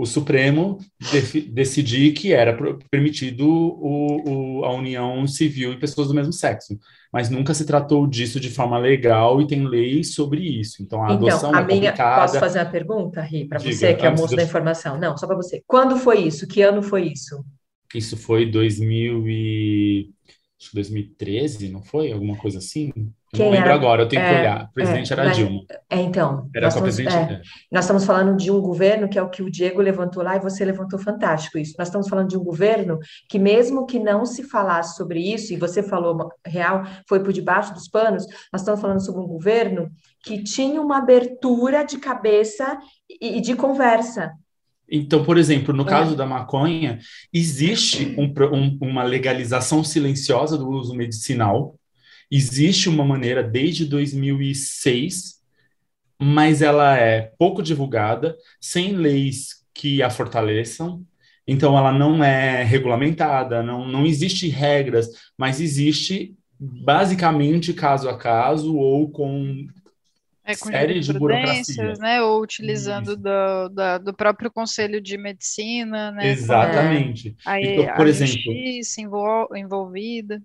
o Supremo defi- decidir que era permitido o, o, a união civil em pessoas do mesmo sexo. Mas nunca se tratou disso de forma legal e tem leis sobre isso. Então a adoção Então, a é minha, complicada. posso fazer uma pergunta, Ri, para você, que é moço de da informação? Não, só para você. Quando foi isso? Que ano foi isso? Isso foi 2000 e... acho que 2013, não foi? Alguma coisa assim? Eu Quem não lembro era? agora, eu tenho que É, olhar. O presidente é, era mas- Dilma. É, então, Era nós estamos, presidente. é, nós estamos falando de um governo que é o que o Diego levantou lá e você levantou fantástico isso. Nós estamos falando de um governo que, mesmo que não se falasse sobre isso, e você falou real, foi por debaixo dos panos, nós estamos falando sobre um governo que tinha uma abertura de cabeça e, e de conversa. Então, por exemplo, no É. caso da maconha, existe um um- uma legalização silenciosa do uso medicinal. Existe uma maneira desde 2006, mas ela é pouco divulgada, sem leis que a fortaleçam. Então, ela não é regulamentada, não, não existe regras, mas existe basicamente caso a caso ou com É com série de jurisprudências, burocracia. né? Ou utilizando do, da- do próprio Conselho de Medicina, né? Exatamente. A, Então, por a exemplo- justiça envol- envolvida.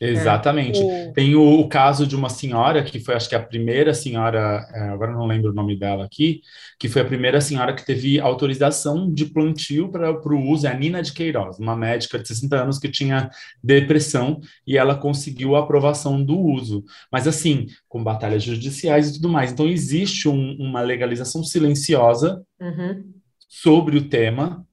Exatamente. O- Tem o, o caso de uma senhora que foi, acho que a primeira senhora, é, agora não lembro o nome dela aqui, que foi a primeira senhora que teve autorização de plantio para o uso, é a Nina de Queiroz, uma médica de 60 anos que tinha depressão e ela conseguiu a aprovação do uso. Mas assim, com batalhas judiciais e tudo mais. Então existe um- uma legalização silenciosa Uhum. sobre o tema,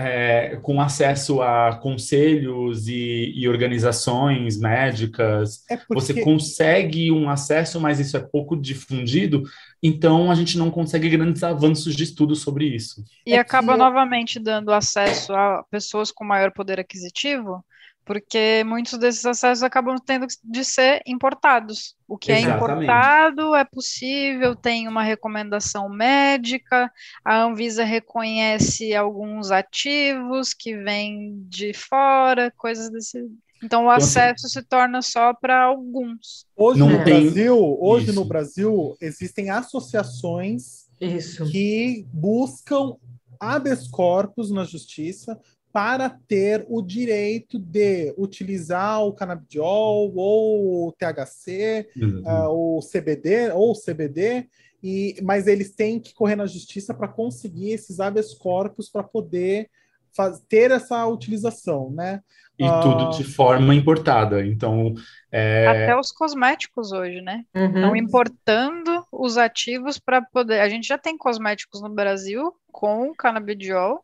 é, com acesso a conselhos e, e organizações médicas. É porque Você consegue um acesso, mas isso é pouco difundido, então a gente não consegue grandes avanços de estudo sobre isso. E É acaba que- novamente dando acesso a pessoas com maior poder aquisitivo, porque muitos desses acessos acabam tendo de ser importados. O que é Exatamente. importado é possível, tem uma recomendação médica, a Anvisa reconhece alguns ativos que vêm de fora, coisas desse. Então o Então, assim, acesso se torna só para alguns. hoje Não no tem- Brasil, hoje Isso. no Brasil existem associações Isso. que buscam habeas corpus na justiça para ter o direito de utilizar o canabidiol ou o THC, ah, o CBD ou o CBD, e, mas eles têm que correr na justiça para conseguir esses habeas corpus para poder faz- ter essa utilização, né? E Ah. tudo de forma importada. Então, é, Até os cosméticos hoje, né? Estão Uhum. importando os ativos para poder. A gente já tem cosméticos no Brasil com canabidiol,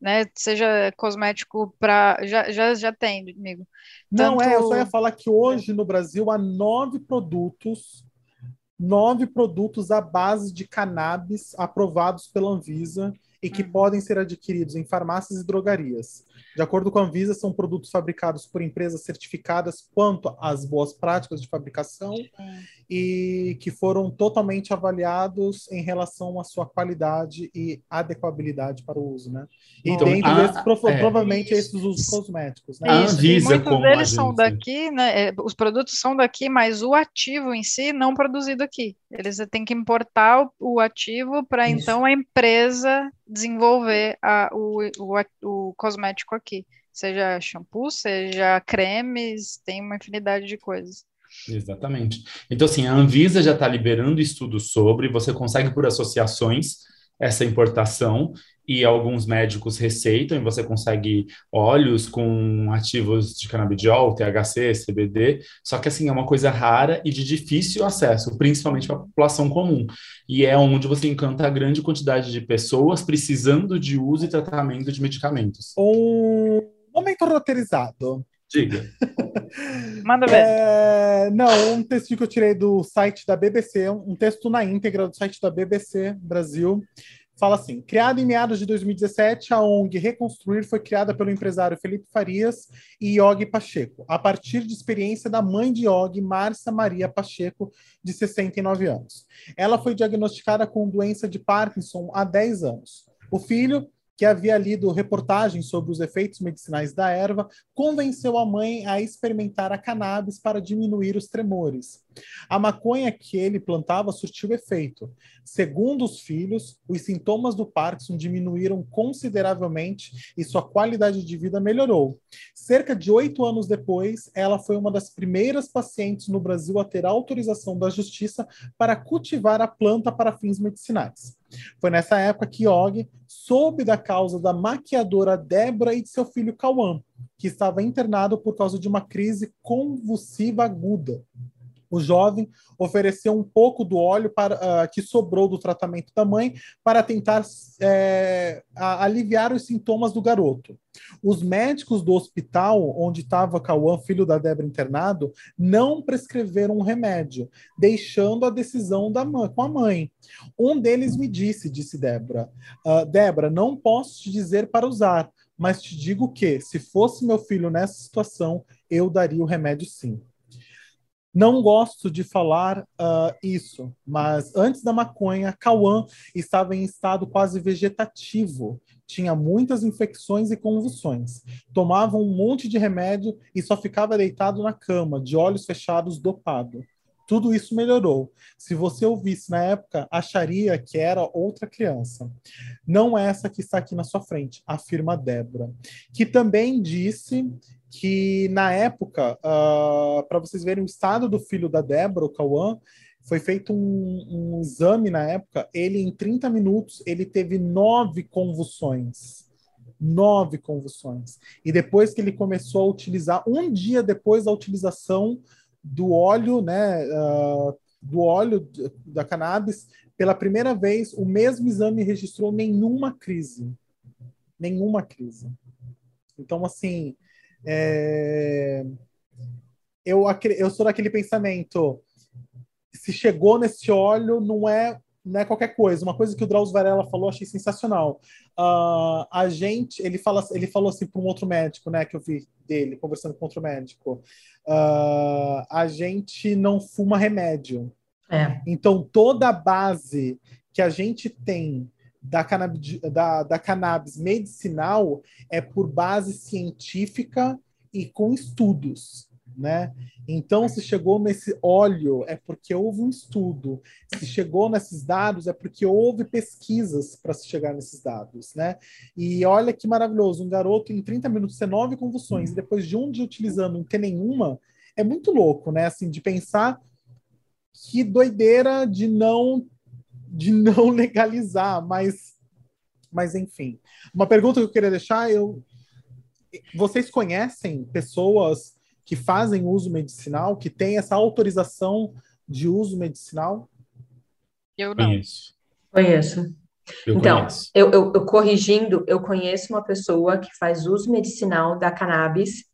né? Seja cosmético para. Já, já, já tem, amigo. Não Tanto- é, eu só ia falar que hoje no Brasil há nove produtos, nove produtos à base de cannabis aprovados pela Anvisa e que Uhum. podem ser adquiridos em farmácias e drogarias. De acordo com a Anvisa, são produtos fabricados por empresas certificadas quanto às boas práticas de fabricação e que foram totalmente avaliados em relação à sua qualidade e adequabilidade para o uso, né? E Então, dentro a- desses, prova- é. provavelmente, esses usos cosméticos, né? A Isso, Anvisa, e muitos como deles são daqui, né? é, Os produtos são daqui, mas o ativo em si não produzido aqui. Eles têm que importar o, o ativo para Isso. então a empresa desenvolver a- o, o, o cosmético aqui. Seja shampoo, seja cremes, tem uma infinidade de coisas. Exatamente. Então, assim, a Anvisa já está liberando estudos sobre, você consegue por associações essa importação e alguns médicos receitam e você consegue óleos com ativos de canabidiol, THC, CBD, só que assim é uma coisa rara e de difícil acesso, principalmente para a população comum. E é onde você encanta a grande quantidade de pessoas precisando de uso e tratamento de medicamentos. Um momento roteirizado. Diga. (laughs) Manda ver. É, não, um texto que eu tirei do site da BBC, um texto na íntegra do site da BBC Brasil. Fala assim: criada em meados de 2017, a ONG Reconstruir foi criada pelo empresário Felipe Farias e Yogi Pacheco, a partir de experiência da mãe de Yogi, Márcia Maria Pacheco, de 69 anos. Ela foi diagnosticada com doença de Parkinson há 10 anos. O filho, que havia lido reportagens sobre os efeitos medicinais da erva, convenceu a mãe a experimentar a cannabis para diminuir os tremores. A maconha que ele plantava surtiu efeito. Segundo os filhos, os sintomas do Parkinson diminuíram consideravelmente e sua qualidade de vida melhorou. Cerca de oito anos depois, ela foi uma das primeiras pacientes no Brasil a ter autorização da justiça para cultivar a planta para fins medicinais. Foi nessa época que Og soube da causa da maquiadora Débora e de seu filho Cauã, que estava internado por causa de uma crise convulsiva aguda. O jovem ofereceu um pouco do óleo para, uh, que sobrou do tratamento da mãe para tentar é, aliviar os sintomas do garoto. Os médicos do hospital onde estava Cauã, filho da Débora internado, não prescreveram um remédio, deixando a decisão da mãe, com a mãe. Um deles me disse, disse Débora, uh, Débora, não posso te dizer para usar, mas te digo que, se fosse meu filho nessa situação, eu daria o remédio sim. Não gosto de falar uh, isso, mas antes da maconha, Cauã estava em estado quase vegetativo. Tinha muitas infecções e convulsões. Tomava um monte de remédio e só ficava deitado na cama, de olhos fechados, dopado. Tudo isso melhorou. Se você ouvisse na época, acharia que era outra criança. Não essa que está aqui na sua frente, afirma Débora, que também disse que na época, uh, ah, para vocês verem o estado do filho da Débora, o Cauã, foi feito um, um, exame na época, ele em 30 minutos, ele teve nove convulsões. Nove convulsões. E depois que ele começou a utilizar, um dia depois da utilização do óleo, né, uh, do óleo da cannabis, pela primeira vez, o mesmo exame registrou nenhuma crise. Nenhuma crise. Então, assim, é... eu, eu sou daquele pensamento, se chegou nesse óleo, não é não é qualquer coisa. Uma coisa que o Drauzio Varela falou, achei sensacional. Uh, a gente, ele, fala, ele falou assim para um outro médico, né, que eu vi dele, conversando com outro médico. Uh, a gente não fuma remédio. É. Então, toda a base que a gente tem da cannabis, da, da cannabis medicinal é por base científica e com estudos né? Então, se chegou nesse óleo, é porque houve um estudo. Se chegou nesses dados, é porque houve pesquisas para se chegar nesses dados, né? E olha que maravilhoso, um garoto em 30 minutos ter nove convulsões, e depois de um dia utilizando não ter nenhuma, é muito louco, né? Assim, de pensar que doideira de não de não (laughs) legalizar, mas mas enfim. Uma pergunta que eu queria deixar, eu vocês conhecem pessoas que fazem uso medicinal, que têm essa autorização de uso medicinal? Eu não. Conheço. Conheço. Eu então, conheço. Eu, eu, eu, corrigindo, eu conheço uma pessoa que faz uso medicinal da cannabis.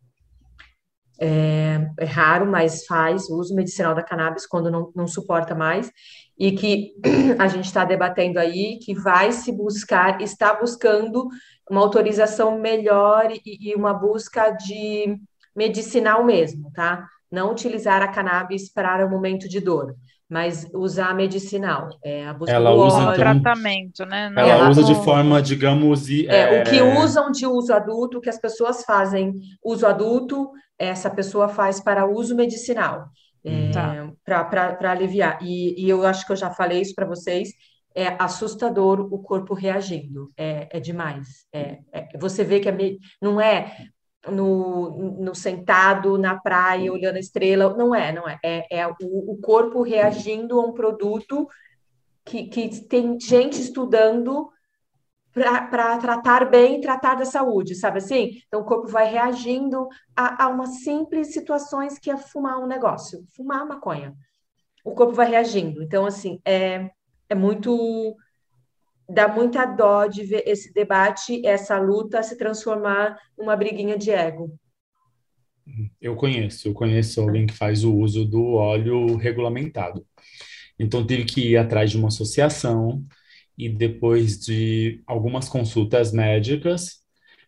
É, é raro, mas faz uso medicinal da cannabis quando não, não suporta mais. E que (clears throat) a gente está debatendo aí que vai se buscar, está buscando uma autorização melhor e, e uma busca de medicinal mesmo, tá? Não utilizar a cannabis para o momento de dor, mas usar medicinal. É, a busca ela do usa então, tratamento, né? Não ela, usa de forma, digamos, e, é, é, o que usam de uso adulto, que as pessoas fazem uso adulto, essa pessoa faz para uso medicinal. É, tá. para aliviar. E, e, eu acho que eu já falei isso para vocês. É assustador o corpo reagindo. É, é demais. É, é você vê que é, não é no, no sentado na praia olhando a estrela. Não é, não é. É, é o, o corpo reagindo a um produto que, que tem gente estudando para tratar bem tratar da saúde, sabe assim? Então o corpo vai reagindo a, a umas simples situações que é fumar um negócio, fumar maconha. O corpo vai reagindo. Então, assim, é, é muito dá muita dó de ver esse debate, essa luta se transformar numa briguinha de ego. Eu conheço, eu conheço alguém que faz o uso do óleo regulamentado. Então tive que ir atrás de uma associação e depois de algumas consultas médicas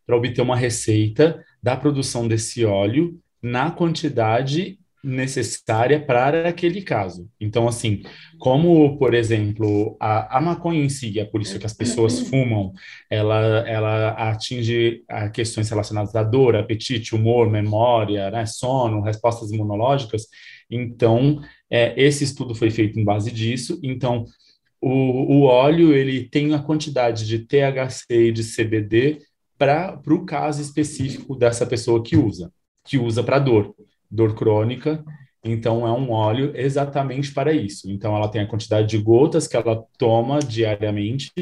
para obter uma receita da produção desse óleo na quantidade necessária para aquele caso. Então, assim, como, por exemplo, a, a maconha em si, é por isso que as pessoas fumam, ela, ela atinge a questões relacionadas à dor, apetite, humor, memória, né, sono, respostas imunológicas, então É, esse estudo foi feito em base disso, então o, o óleo ele tem a quantidade de THC e de CBD para o caso específico dessa pessoa que usa, que usa para dor, dor crônica. Então é um óleo exatamente para isso. Então ela tem a quantidade de gotas que ela toma diariamente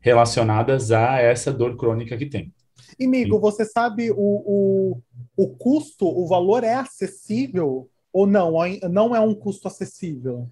relacionadas a essa dor crônica que tem. E, amigo, você sabe o, o, o custo, o valor é acessível ou não? Não é um custo acessível?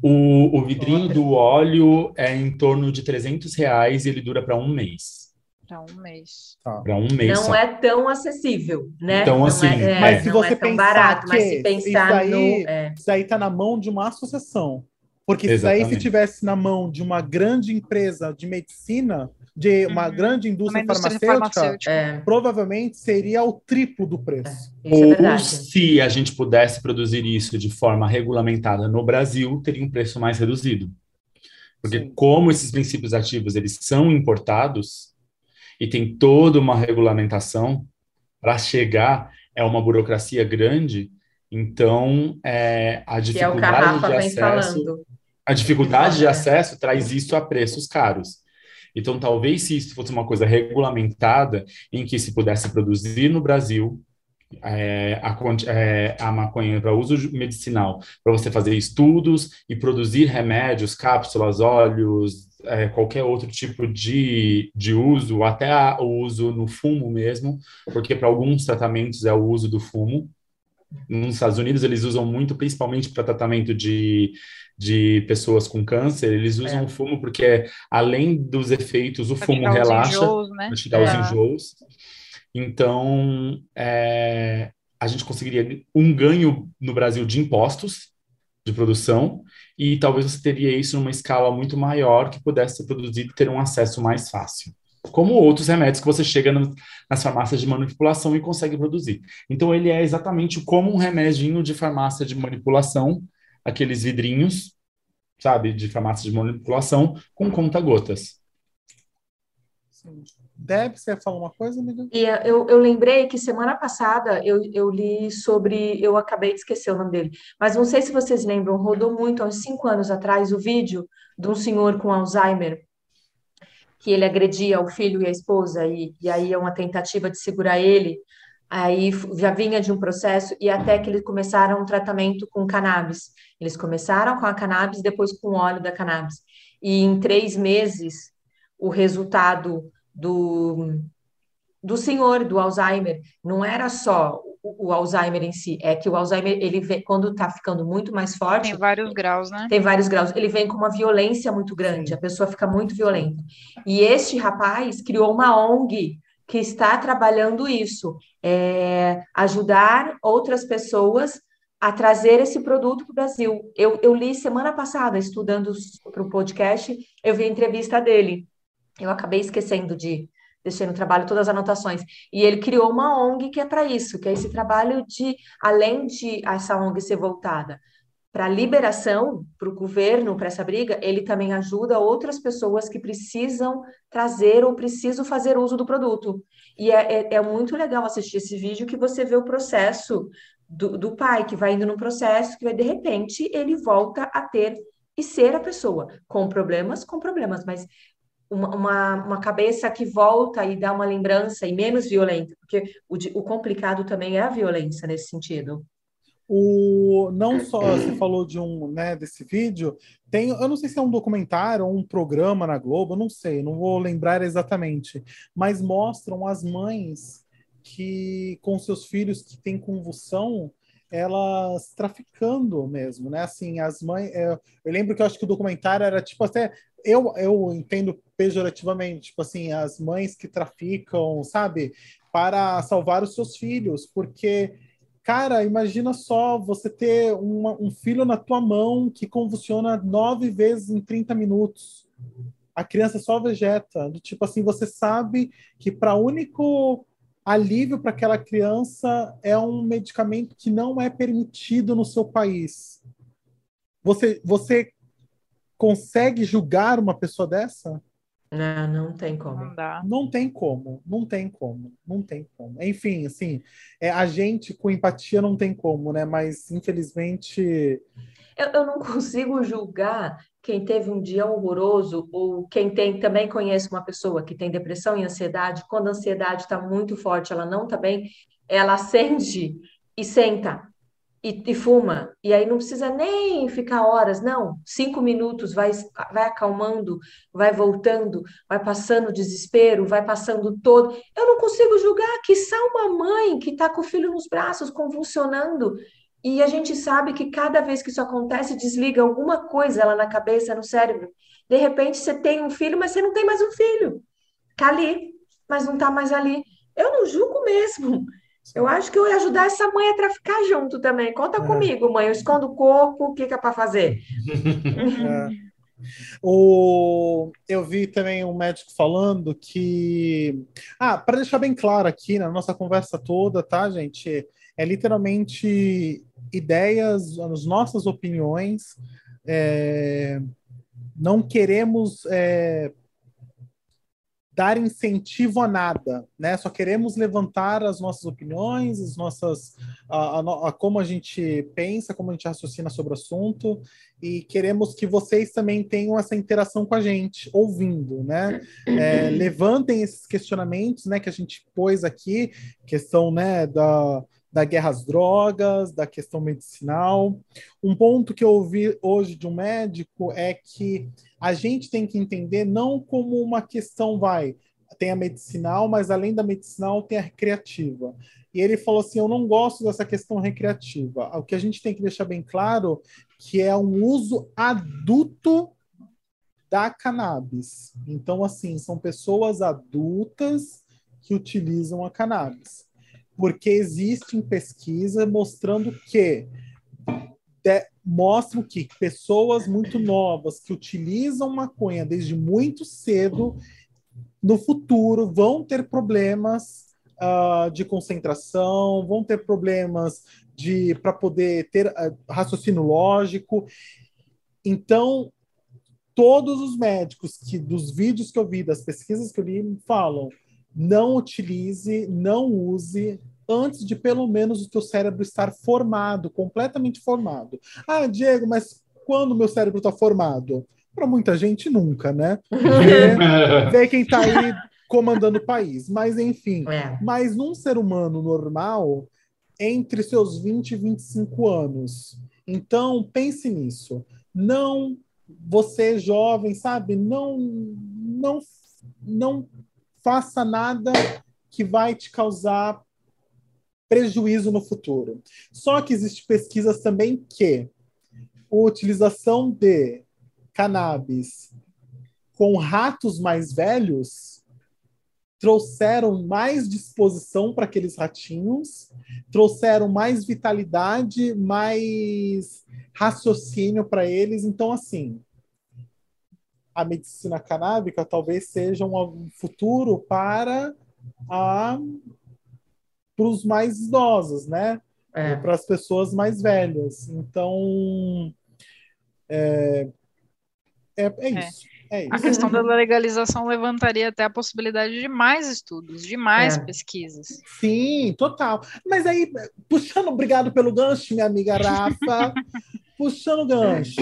O, o vidrinho do óleo é em torno de 300 reais e ele dura para um mês. Para um mês. Tá. Para um mês. Não só. é tão acessível, né? Então, não assim, é, é, mas se não você é tão pensar barato, mas que se pensar isso aí, no. É. Isso aí tá na mão de uma associação. Porque isso aí, se Exatamente. tivesse na mão de uma grande empresa de medicina, de uma Uhum. grande Uma indústria, indústria farmacêutica, farmacêutica. É, provavelmente seria o triplo do preço. isso é Ou verdade. se a gente pudesse produzir isso de forma regulamentada no Brasil, teria um preço mais reduzido. Porque Sim. como esses princípios ativos eles são importados e tem toda uma regulamentação para chegar é uma burocracia grande, então é, a Que é o dificuldade de acesso falando. a dificuldade de É. acesso traz isso a preços caros. Então, talvez se isso fosse uma coisa regulamentada, em que se pudesse produzir no Brasil é, a, é, a maconha para uso medicinal, para você fazer estudos e produzir remédios, cápsulas, óleos, é, qualquer outro tipo de, de uso, até a- o uso no fumo mesmo, porque para alguns tratamentos é o uso do fumo. Nos Estados Unidos, eles usam muito, principalmente para tratamento de, de pessoas com câncer, eles usam É. o fumo porque, além dos efeitos, o Pra fumo relaxa enjoos, né? para tirar os É. enjoos. Então, é, a gente conseguiria um ganho no Brasil de impostos de produção e talvez você teria isso numa escala muito maior que pudesse ser produzido e ter um acesso mais fácil. Como outros remédios que você chega no- nas farmácias de manipulação e consegue produzir. Então, ele é exatamente como um remedinho de farmácia de manipulação, aqueles vidrinhos, sabe, de farmácia de manipulação, com conta-gotas. Deb, você ia falar uma coisa, amiga? E eu, eu lembrei que semana passada eu, eu li sobre. Eu acabei de esquecer o nome dele, mas não sei se vocês lembram, rodou muito há uns cinco anos atrás o vídeo de um senhor com Alzheimer, que ele agredia o filho e a esposa, e, e aí é uma tentativa de segurar ele. Aí já vinha de um processo, e até que eles começaram um tratamento com cannabis. Eles começaram com a cannabis, depois com o óleo da cannabis. E em três meses, o resultado do, do senhor, do Alzheimer, não era só o, o Alzheimer em si, é que o Alzheimer, ele vem, quando está ficando muito mais forte, Tem vários graus, né? tem vários graus, ele vem com uma violência muito grande, a pessoa fica muito violenta. E este rapaz criou uma ONG que está trabalhando isso, é, ajudar outras pessoas a trazer esse produto para o Brasil. Eu, eu li semana passada, estudando para o podcast, eu vi a entrevista dele. Eu acabei esquecendo de deixei no trabalho todas as anotações. E ele criou uma ONG que é para isso, que é esse trabalho de, além de essa ONG ser voltada para a liberação, para o governo, para essa briga, ele também ajuda outras pessoas que precisam trazer ou precisam fazer uso do produto. E é, é, é muito legal assistir esse vídeo que você vê o processo do, do pai, que vai indo num processo, que vai, de repente ele volta a ter e ser a pessoa, com problemas, com problemas, mas uma, uma, cabeça que volta e dá uma lembrança e menos violenta, porque o, o complicado também é a violência nesse sentido. O, não só você falou de um, né, desse vídeo, tem, eu não sei se é um documentário ou um programa na Globo, eu não sei, não vou lembrar exatamente, mas mostram as mães que com seus filhos que têm convulsão, elas traficando mesmo, né? Assim, as mães, é, eu lembro que eu acho que o documentário era tipo até eu, eu entendo pejorativamente, tipo assim, as mães que traficam, sabe, para salvar os seus filhos, porque Cara, imagina só você ter uma- um filho na tua mão que convulsiona nove vezes em 30 minutos. A criança só vegeta. Do tipo assim, você sabe que para único alívio para aquela criança é um medicamento que não é permitido no seu país. Você, você consegue julgar uma pessoa dessa? Não, não tem como. Não dá. Não tem como, não tem como, não tem como. Enfim, assim, é, a gente com empatia não tem como, né? Mas infelizmente. Eu, eu não consigo julgar quem teve um dia horroroso ou quem tem também conhece uma pessoa que tem depressão e ansiedade. Quando a ansiedade está muito forte, ela não está bem, ela acende e senta e, e, fuma. E aí não precisa nem ficar horas, não. Cinco minutos vai, vai acalmando, vai voltando, vai passando desespero, vai passando todo. Eu não consigo julgar que só uma mãe que está com o filho nos braços, convulsionando. E a gente sabe que cada vez que isso acontece, desliga alguma coisa lá na cabeça, no cérebro. De repente, você tem um filho, mas você não tem mais um filho. Está ali, mas não está mais ali. Eu não julgo mesmo. Eu acho que eu ia ajudar essa mãe a traficar junto também. Conta é. comigo, mãe. Eu escondo o corpo, o que, que é para fazer? (laughs) É. O, eu vi também um médico falando que. Ah, para deixar bem claro aqui na nossa conversa toda, tá, gente? É literalmente ideias, as nossas opiniões. É, não queremos é, dar incentivo a nada, né? Só queremos levantar as nossas opiniões, as nossas, a, a, a, como a gente pensa, como a gente raciocina sobre o assunto, e queremos que vocês também tenham essa interação com a gente, ouvindo, né? É, levantem esses questionamentos, né? Que a gente pôs aqui, questão, né? Da da guerra às drogas, da questão medicinal. Um ponto que eu ouvi hoje de um médico é que a gente tem que entender não como uma questão, vai, tem a medicinal, mas além da medicinal tem a recreativa. E ele falou assim: eu não gosto dessa questão recreativa. O que a gente tem que deixar bem claro que é um uso adulto da cannabis. Então, assim, são pessoas adultas que utilizam a cannabis porque existem pesquisas mostrando que de, mostram que pessoas muito novas que utilizam maconha desde muito cedo no futuro vão ter problemas uh, de concentração, vão ter problemas de para poder ter uh, raciocínio lógico. Então, todos os médicos que dos vídeos que eu vi, das pesquisas que eu li, falam não utilize, não use antes de pelo menos o teu cérebro estar formado, completamente formado. Ah, Diego, mas quando o meu cérebro está formado? Para muita gente, nunca, né? Vê, (laughs) vê quem está aí comandando o país. Mas, enfim. É. Mas num ser humano normal, entre seus 20 e 25 anos. Então, pense nisso. Não, você jovem, sabe? Não, não, não faça nada que vai te causar prejuízo no futuro. Só que existem pesquisas também que a utilização de cannabis com ratos mais velhos trouxeram mais disposição para aqueles ratinhos, trouxeram mais vitalidade, mais raciocínio para eles. Então, assim, a medicina canábica talvez seja um futuro para a para os mais idosos, né? É. Para as pessoas mais velhas. Então, é, é, é, é. isso. É a questão da legalização levantaria até a possibilidade de mais estudos, de mais é. pesquisas. Sim, total. Mas aí, puxando, obrigado pelo gancho, minha amiga Rafa. (laughs) puxando o gancho.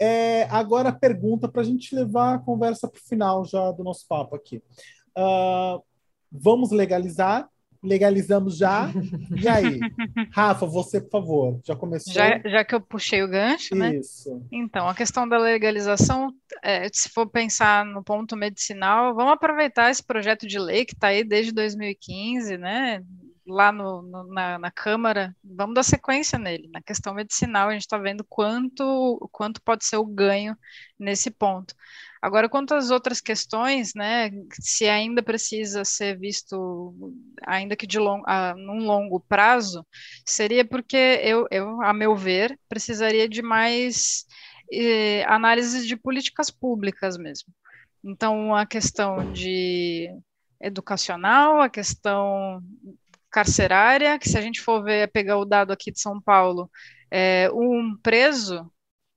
É, agora a pergunta para a gente levar a conversa para o final já do nosso papo aqui. Uh, vamos legalizar? Legalizamos já. E aí? (laughs) Rafa, você, por favor, já começou? Já, já que eu puxei o gancho, né? Isso. Então, a questão da legalização, é, se for pensar no ponto medicinal, vamos aproveitar esse projeto de lei que está aí desde 2015, né? Lá no, no, na, na, Câmara, vamos dar sequência nele. Na questão medicinal, a gente está vendo quanto, quanto pode ser o ganho nesse ponto. Agora, quanto às outras questões, né, se ainda precisa ser visto, ainda que de long, a, num longo prazo, seria porque eu, eu, a meu ver, precisaria de mais eh, análises de políticas públicas mesmo. Então, a questão de educacional, a questão carcerária, que se a gente for ver, pegar o dado aqui de São Paulo, é, um preso,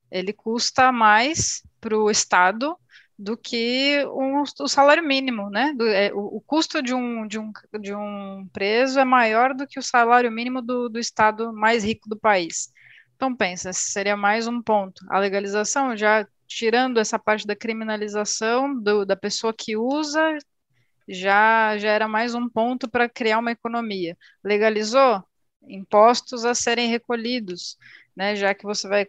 ele custa mais para o Estado do que um, o salário mínimo, né? Do, é, o, o, custo de um, de, um, de um preso é maior do que o salário mínimo do, do estado mais rico do país. Então, pensa, seria mais um ponto. A legalização, já tirando essa parte da criminalização do, da pessoa que usa, já, já era mais um ponto para criar uma economia. Legalizou? Impostos a serem recolhidos né, já que você vai,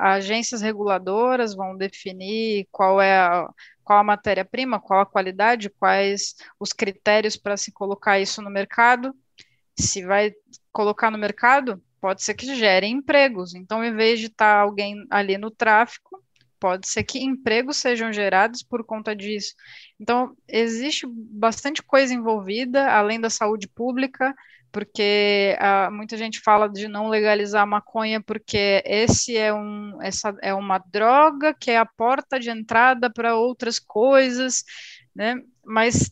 agências reguladoras vão definir qual é a, qual a matéria-prima, qual a qualidade, quais os critérios para se colocar isso no mercado. Se vai colocar no mercado, pode ser que gere empregos. Então, em vez de estar alguém ali no tráfico, pode ser que empregos sejam gerados por conta disso. Então, existe bastante coisa envolvida, além da saúde pública, porque uh, muita gente fala de não legalizar a maconha porque esse é um, essa é uma droga que é a porta de entrada para outras coisas, né? Mas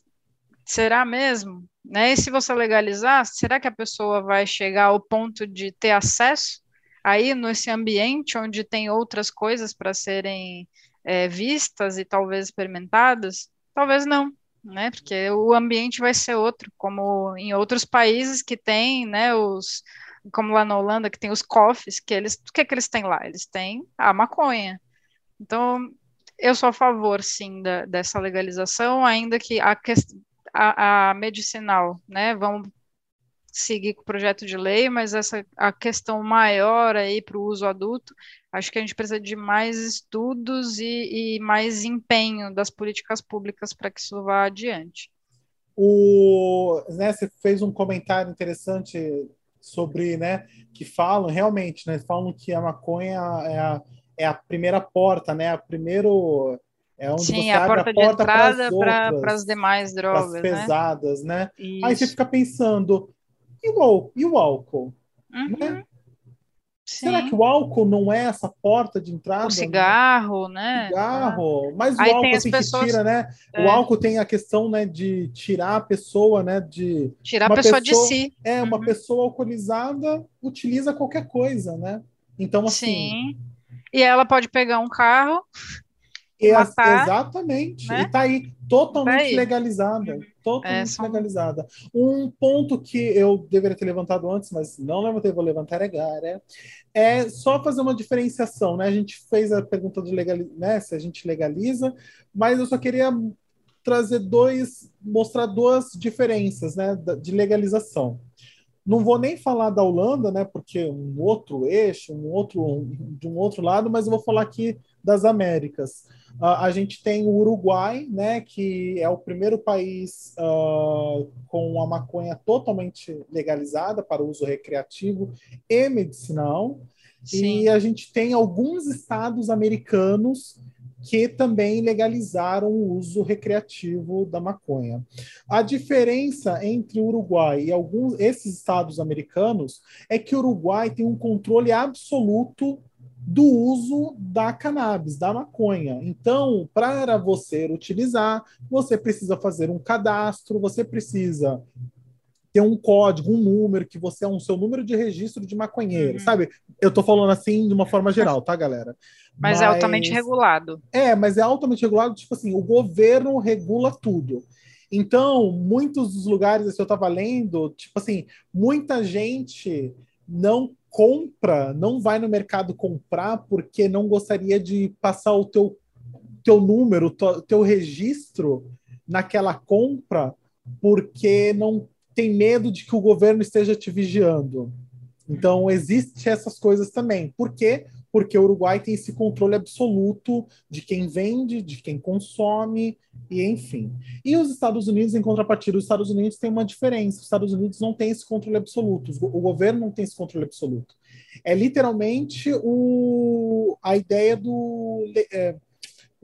será mesmo? Né? E se você legalizar, será que a pessoa vai chegar ao ponto de ter acesso aí nesse ambiente onde tem outras coisas para serem é, vistas e talvez experimentadas? Talvez não né? Porque o ambiente vai ser outro, como em outros países que tem, né, os como lá na Holanda que tem os cofres, que eles, o que é que eles têm lá? Eles têm a maconha. Então, eu sou a favor, sim, da, dessa legalização, ainda que a, a, a medicinal, né, vamos seguir com o projeto de lei, mas essa a questão maior aí para o uso adulto, acho que a gente precisa de mais estudos e, e mais empenho das políticas públicas para que isso vá adiante. O, né, você fez um comentário interessante sobre, né, que falam realmente, né, falam que a maconha é a, é a primeira porta, né, a primeiro é onde Sim, você a abre porta a porta de entrada para as demais drogas, né? pesadas, né? né? Aí você fica pensando, e o, e o álcool? Uhum. Né? Será que o álcool não é essa porta de entrada? O cigarro, né? O cigarro. Mas o Aí álcool assim, pessoas... que tira, né? É. O álcool tem a questão, né, de tirar a pessoa, né, de tirar a pessoa, pessoa, de si. É, uma uhum. pessoa alcoolizada utiliza qualquer coisa, né? Então assim. Sim. E ela pode pegar um carro matar, exatamente. Né? E tá aí, totalmente tá aí. legalizada. Totalmente É, são- legalizada. Um ponto que eu deveria ter levantado antes, mas não levantei, vou levantar agora. É só fazer uma diferenciação, né? A gente fez a pergunta de legal, né? Se a gente legaliza, mas eu só queria trazer dois, mostrar duas diferenças, né? De legalização. Não vou nem falar da Holanda, né? Porque é um outro eixo, um outro de um outro lado, mas eu vou falar aqui das Américas. Uh, a gente tem o Uruguai, né, que é o primeiro país uh, com a maconha totalmente legalizada para uso recreativo e medicinal. Sim. E a gente tem alguns estados americanos que também legalizaram o uso recreativo da maconha. A diferença entre o Uruguai e alguns esses estados americanos é que o Uruguai tem um controle absoluto do uso da cannabis, da maconha. Então, para você utilizar, você precisa fazer um cadastro, você precisa ter um código, um número, que você é um seu número de registro de maconheiro, Uhum. sabe? Eu tô falando assim de uma forma geral, tá, galera? Mas, é altamente regulado. É, mas é altamente regulado, tipo assim, o governo regula tudo. Então, muitos dos lugares que eu estava lendo, tipo assim, muita gente não compra, não vai no mercado comprar porque não gostaria de passar o teu, teu número, o teu registro naquela compra, porque não tem medo de que o governo esteja te vigiando. Então, existe essas coisas também. Por quê? Porque o Uruguai tem esse controle absoluto de quem vende, de quem consome, e enfim. E os Estados Unidos, em contrapartida, os Estados Unidos têm uma diferença. Os Estados Unidos não têm esse controle absoluto. O governo não tem esse controle absoluto. É literalmente o, a ideia do, é,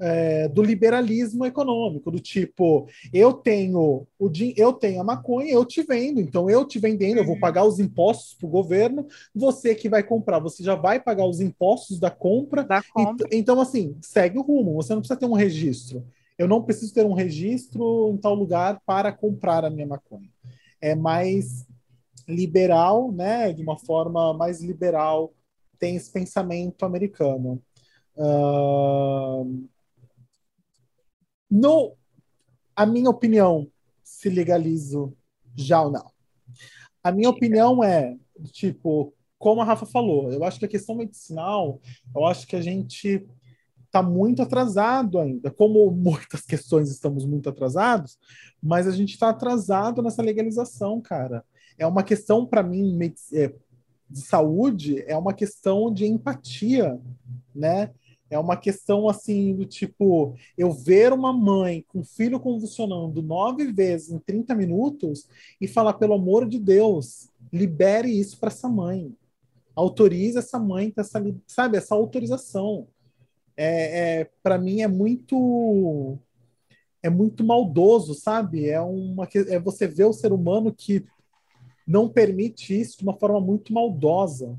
é, do liberalismo econômico, do tipo, eu tenho o eu tenho a maconha, eu te vendo, então eu te vendendo, eu vou pagar os impostos para o governo, você que vai comprar, você já vai pagar os impostos da compra. Da compra. E, então, assim, segue o rumo, você não precisa ter um registro. Eu não preciso ter um registro em tal lugar para comprar a minha maconha. É mais liberal, né? De uma forma mais liberal, tem esse pensamento americano. Uh, No, a minha opinião, se legalizo já ou não. A minha opinião é, tipo, como a Rafa falou, eu acho que a questão medicinal, eu acho que a gente está muito atrasado ainda. Como muitas (laughs) questões estamos muito atrasados, mas a gente está atrasado nessa legalização, cara. É uma questão, para mim, é, de saúde, é uma questão de empatia, né? É uma questão assim do tipo, eu ver uma mãe com filho convulsionando nove vezes em 30 minutos e falar, pelo amor de Deus, libere isso para essa mãe. Autorize essa mãe ter essa, sabe, essa autorização. É, é para mim é muito é muito maldoso, sabe? É uma é você ver o ser humano que não permite isso de uma forma muito maldosa.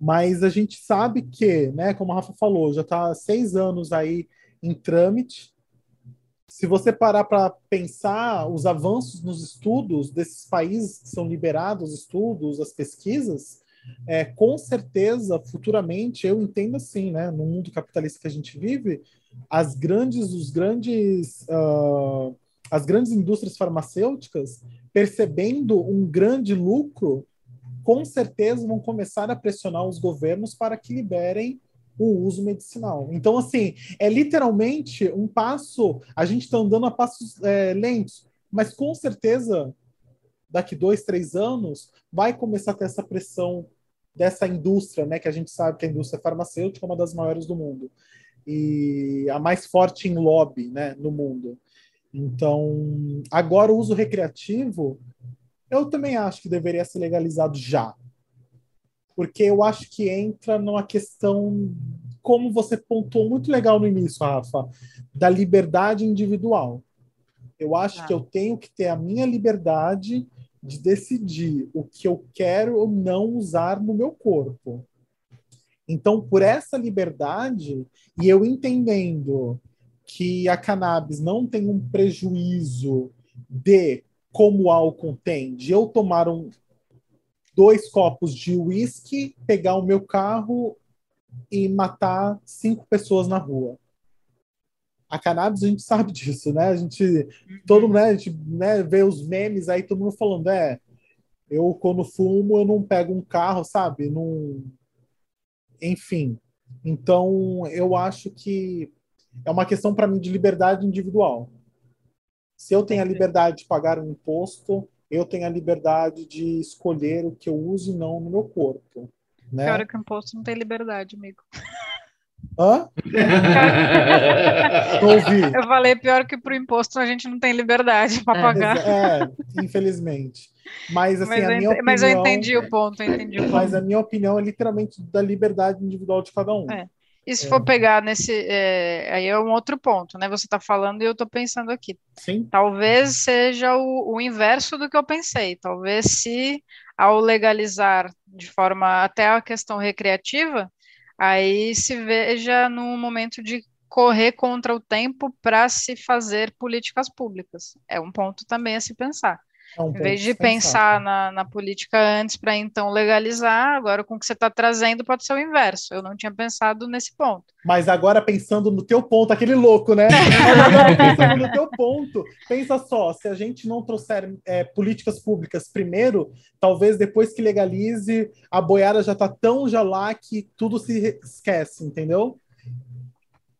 Mas a gente sabe que, né, como a Rafa falou, já está seis anos aí em trâmite. Se você parar para pensar os avanços nos estudos desses países que são liberados, os estudos, as pesquisas, é, com certeza, futuramente, eu entendo assim, né, no mundo capitalista que a gente vive, as grandes, os grandes, uh, as grandes indústrias farmacêuticas, percebendo um grande lucro, com certeza vão começar a pressionar os governos para que liberem o uso medicinal. Então, assim, é literalmente um passo. A gente está andando a passos é, lentos, mas com certeza, daqui dois, três anos, vai começar a ter essa pressão dessa indústria, né? Que a gente sabe que a indústria farmacêutica é uma das maiores do mundo e a mais forte em lobby, né, no mundo. Então, agora o uso recreativo eu também acho que deveria ser legalizado já. Porque eu acho que entra numa questão, como você pontuou muito legal no início, Rafa, da liberdade individual. Eu acho ah. que eu tenho que ter a minha liberdade de decidir o que eu quero ou não usar no meu corpo. Então, por essa liberdade, e eu entendendo que a cannabis não tem um prejuízo de como o álcool tem, de eu tomar um, dois copos de uísque, pegar o meu carro e matar cinco pessoas na rua. A cannabis, a gente sabe disso, né? A gente, todo né, a gente né, vê os memes aí, todo mundo falando, é, eu quando fumo, eu não pego um carro, sabe? Não... Enfim. Então, eu acho que é uma questão para mim de liberdade individual. Se eu tenho a liberdade de pagar um imposto, eu tenho a liberdade de escolher o que eu uso e não no meu corpo. Né? Pior que o imposto não tem liberdade, amigo. Hã? (laughs) não ouvi. Eu falei pior que para o imposto a gente não tem liberdade para é, pagar. É, infelizmente. Mas assim, mas a minha opinião, mas eu entendi o ponto, entendi o ponto. Mas a minha opinião é literalmente da liberdade individual de cada um. É. E se é. for pegar nesse. É, aí é um outro ponto, né? Você está falando e eu estou pensando aqui. Sim. Talvez seja o, o, inverso do que eu pensei. Talvez se, ao legalizar de forma até a questão recreativa, aí se veja num momento de correr contra o tempo para se fazer políticas públicas. É um ponto também a se pensar. É um em vez de pensar na, na, política antes para então legalizar, agora com o que você está trazendo pode ser o inverso. Eu não tinha pensado nesse ponto. Mas agora pensando no teu ponto, aquele louco, né? Mas (laughs) agora pensando no teu ponto, pensa só, se a gente não trouxer é, políticas públicas primeiro, talvez depois que legalize, a boiada já está tão já lá que tudo se esquece, entendeu?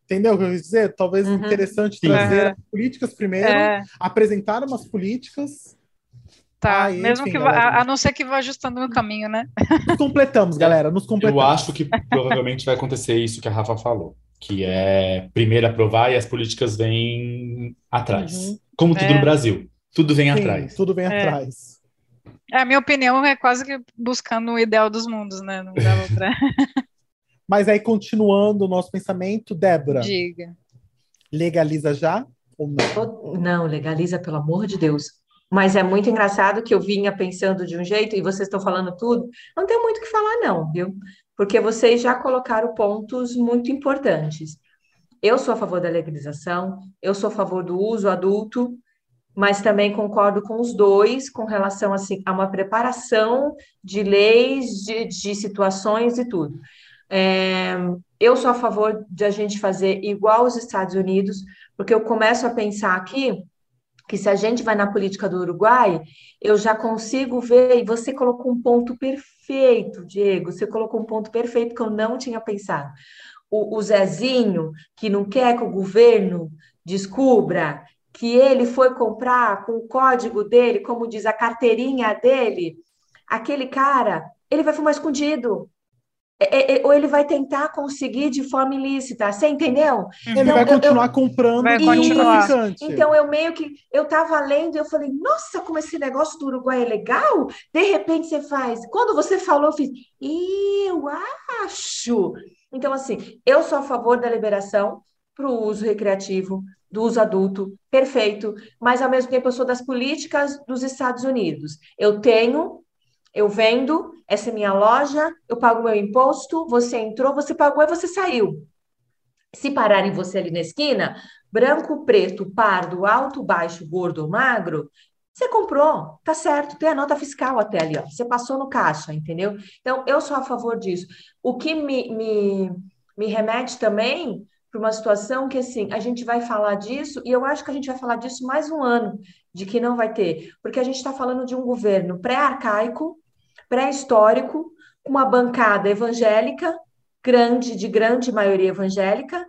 Entendeu o que eu quis dizer? Talvez uhum. interessante trazer políticas primeiro, é. apresentar umas políticas Tá, ah, mesmo enfim, que vá, a, a, não ser que vá ajustando no caminho, né? Nos completamos, galera, nos completamos. Eu acho que provavelmente vai acontecer isso que a Rafa falou, que é primeiro aprovar e as políticas vêm atrás. Uhum. Como tudo é. no Brasil, tudo vem Sim, atrás. Tudo vem é. atrás. É, a minha opinião é quase que buscando o ideal dos mundos, né? Não dá outra. (laughs) Mas aí, continuando o nosso pensamento, Débora. Diga. Legaliza já ou não? Não, legaliza, pelo amor de Deus. Mas é muito engraçado que eu vinha pensando de um jeito e vocês estão falando tudo. Não tem muito o que falar, não, viu? Porque vocês já colocaram pontos muito importantes. Eu sou a favor da legalização, eu sou a favor do uso adulto, mas também concordo com os dois com relação assim, a uma preparação de leis, de, de situações e tudo. É, eu sou a favor de a gente fazer igual os Estados Unidos, porque eu começo a pensar aqui que se a gente vai na política do Uruguai, eu já consigo ver, e você colocou um ponto perfeito, Diego, você colocou um ponto perfeito que eu não tinha pensado. O, o Zezinho, que não quer que o governo descubra que ele foi comprar com o código dele, como diz a carteirinha dele, aquele cara, ele vai fumar escondido. É, é, ou ele vai tentar conseguir de forma ilícita, você entendeu? Ele então, vai continuar eu, comprando vai continuar. Então eu meio que eu estava lendo e eu falei, nossa, como esse negócio do Uruguai é legal. De repente você faz. Quando você falou, eu fiz, eu acho. Então, assim, eu sou a favor da liberação para o uso recreativo, do uso adulto, perfeito, mas ao mesmo tempo eu sou das políticas dos Estados Unidos. Eu tenho eu vendo, essa é minha loja, eu pago meu imposto, você entrou, você pagou e você saiu. Se pararem você ali na esquina, branco, preto, pardo, alto, baixo, gordo magro, você comprou, tá certo, tem a nota fiscal até ali, ó. Você passou no caixa, entendeu? Então, eu sou a favor disso. O que me, me, me remete também para uma situação que, assim, a gente vai falar disso, e eu acho que a gente vai falar disso mais um ano, de que não vai ter, porque a gente está falando de um governo pré-arcaico, pré-histórico, com uma bancada evangélica, grande, de grande maioria evangélica,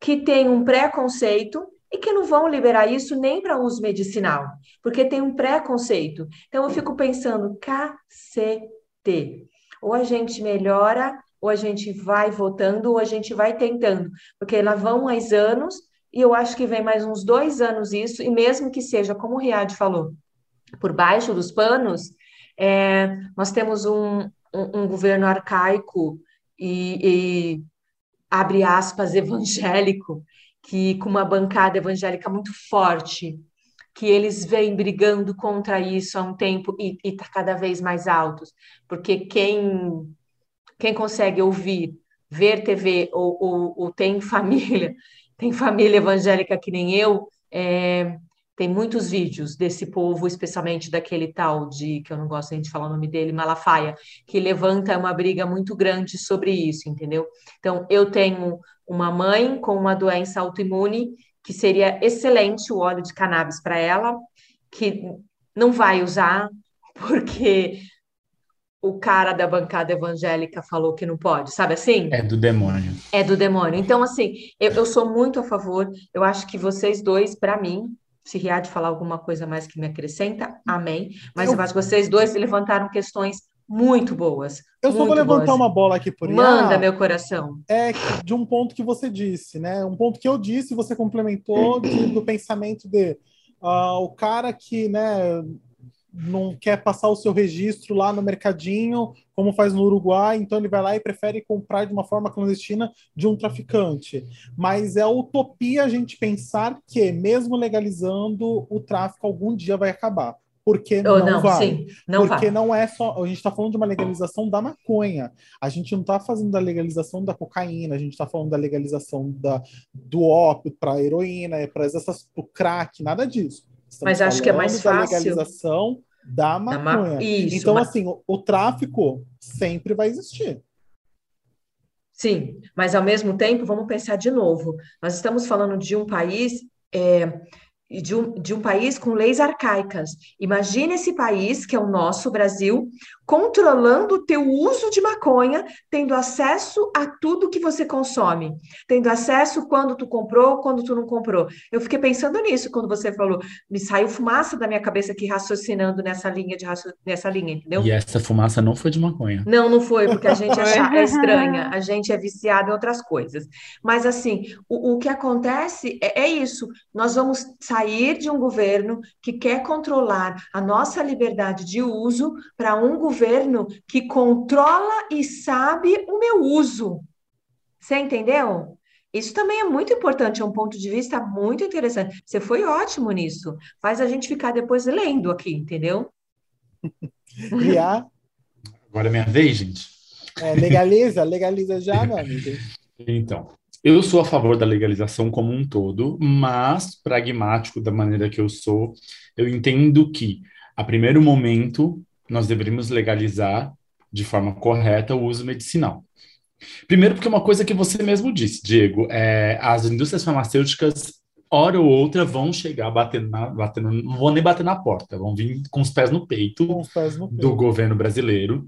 que tem um preconceito e que não vão liberar isso nem para uso medicinal, porque tem um preconceito. Então eu fico pensando, cacete, ou a gente melhora, ou a gente vai votando, ou a gente vai tentando, porque lá vão mais anos, e eu acho que vem mais uns dois anos isso, e mesmo que seja, como o Riad falou, por baixo dos panos, é, nós temos um, um, um governo arcaico e, e, abre aspas, evangélico, que com uma bancada evangélica muito forte, que eles vêm brigando contra isso há um tempo e está cada vez mais altos, porque quem, quem consegue ouvir, ver TV ou, ou, ou tem família, (laughs) tem família evangélica que nem eu, é, tem muitos vídeos desse povo, especialmente daquele tal de, que eu não gosto nem de falar o nome dele, Malafaia, que levanta uma briga muito grande sobre isso, entendeu? Então, eu tenho uma mãe com uma doença autoimune, que seria excelente o óleo de cannabis para ela, que não vai usar, (laughs) porque o cara da bancada evangélica falou que não pode, sabe assim? É do demônio. É do demônio. Então, assim, eu, eu sou muito a favor, eu acho que vocês dois, para mim, se Riad falar alguma coisa mais que me acrescenta, amém. Mas eu, eu acho que vocês dois levantaram questões muito boas. Eu muito só vou levantar boas. uma bola aqui por Manda, meu coração. É de um ponto que você disse, né? Um ponto que eu disse, você complementou de, do pensamento de uh, o cara que, né, não quer passar o seu registro lá no mercadinho, como faz no Uruguai, então ele vai lá e prefere comprar de uma forma clandestina de um traficante. Mas é utopia a gente pensar que, mesmo legalizando, o tráfico algum dia vai acabar. Porque não, não, vai. Sim, não Porque vai. não é só. A gente está falando de uma legalização da maconha. A gente não está fazendo da legalização da cocaína, a gente está falando da legalização da, do ópio para heroína, para essas crack, nada disso. Estamos Mas acho que é mais fácil. Da legalização da maconha. Ma... Isso, então, mas... assim, o, o tráfico sempre vai existir. Sim, mas ao mesmo tempo, vamos pensar de novo. Nós estamos falando de um país é, de um, de um país com leis arcaicas. Imagine esse país, que é o nosso Brasil, controlando o teu uso de maconha, tendo acesso a tudo que você consome, tendo acesso quando tu comprou, quando tu não comprou. Eu fiquei pensando nisso quando você falou, me saiu fumaça da minha cabeça aqui raciocinando nessa linha de nessa linha, entendeu? E essa fumaça não foi de maconha. Não, não foi, porque a gente (laughs) é, é estranha, a gente é viciado em outras coisas. Mas assim, o, o que acontece é, é isso. Nós vamos sair de um governo que quer controlar a nossa liberdade de uso para um governo que controla e sabe o meu uso. Você entendeu? Isso também é muito importante, é um ponto de vista muito interessante. Você foi ótimo nisso. Faz a gente ficar depois lendo aqui, entendeu? (laughs) Ria? Agora é minha vez, gente. É, legaliza, legaliza já, meu amigo. (laughs) Então, eu sou a favor da legalização como um todo, mas pragmático da maneira que eu sou, eu entendo que, a primeiro momento, nós deveríamos legalizar de forma correta o uso medicinal. Primeiro, porque é uma coisa que você mesmo disse, Diego, é, as indústrias farmacêuticas, hora ou outra, vão chegar batendo, na, batendo, não vão nem bater na porta, vão vir com os pés no peito, pés no peito. do governo brasileiro.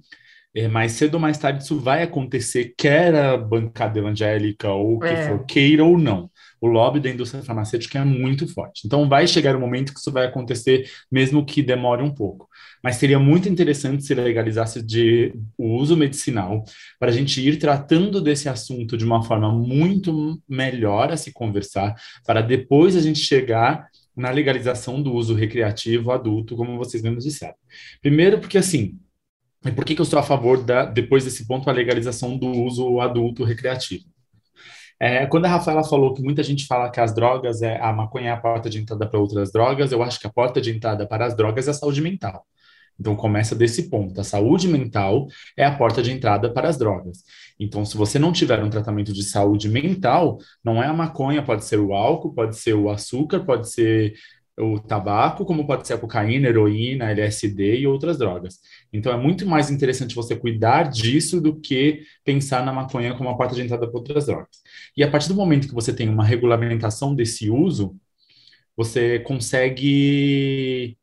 É, mais cedo ou mais tarde isso vai acontecer, quer a bancada evangélica ou o que É. for, queira ou não. O lobby da indústria farmacêutica é muito forte. Então vai chegar um momento que isso vai acontecer, mesmo que demore um pouco. Mas seria muito interessante se legalizasse de, o uso medicinal para a gente ir tratando desse assunto de uma forma muito melhor a se conversar, para depois a gente chegar na legalização do uso recreativo adulto, como vocês mesmos disseram. Primeiro, porque assim, e por que, que eu sou a favor da, depois desse ponto, a legalização do uso adulto recreativo? É, quando a Rafaela falou que muita gente fala que as drogas, é, a maconha é a porta de entrada para outras drogas, eu acho que a porta de entrada para as drogas é a saúde mental. Então começa desse ponto. A saúde mental é a porta de entrada para as drogas. Então, se você não tiver um tratamento de saúde mental, não é a maconha, pode ser o álcool, pode ser o açúcar, pode ser o tabaco, como pode ser a cocaína, heroína, LSD e outras drogas. Então, é muito mais interessante você cuidar disso do que pensar na maconha como a porta de entrada para outras drogas. E a partir do momento que você tem uma regulamentação desse uso, você consegue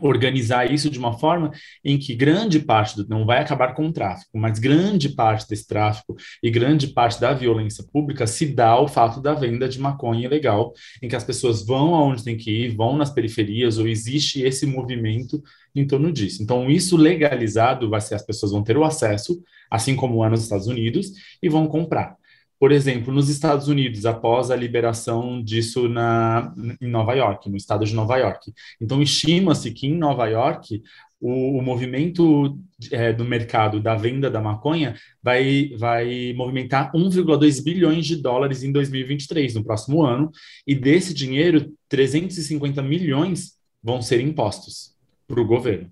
organizar isso de uma forma em que grande parte do, não vai acabar com o tráfico, mas grande parte desse tráfico e grande parte da violência pública se dá ao fato da venda de maconha ilegal, em que as pessoas vão aonde tem que ir, vão nas periferias, ou existe esse movimento em torno disso. Então, isso legalizado vai ser as pessoas vão ter o acesso, assim como é nos Estados Unidos, e vão comprar. Por exemplo, nos Estados Unidos, após a liberação disso na, em Nova York, no estado de Nova York. Então, estima-se que em Nova York, o, o movimento é, do mercado da venda da maconha vai, vai movimentar 1,2 bilhões de dólares em 2023, no próximo ano, e desse dinheiro, 350 milhões vão ser impostos para o governo.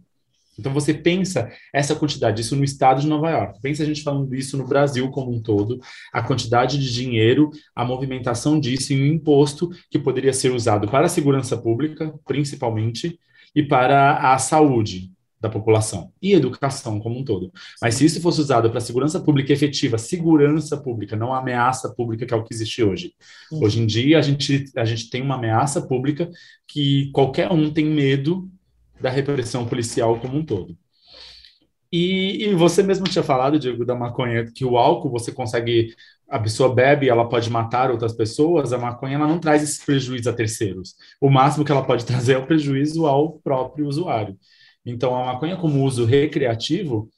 Então você pensa essa quantidade, isso no estado de Nova York. Pensa a gente falando isso no Brasil como um todo, a quantidade de dinheiro, a movimentação disso em um imposto que poderia ser usado para a segurança pública, principalmente, e para a saúde da população e educação como um todo. Mas se isso fosse usado para segurança pública efetiva, segurança pública, não ameaça pública que é o que existe hoje. Uhum. Hoje em dia a gente a gente tem uma ameaça pública que qualquer um tem medo da repressão policial como um todo. E, e, você mesmo tinha falado, Diego, da maconha, que o álcool você consegue, a pessoa bebe, ela pode matar outras pessoas, a maconha ela não traz esse prejuízo a terceiros. O máximo que ela pode (laughs) trazer é o prejuízo ao próprio usuário. Então, a maconha como uso recreativo,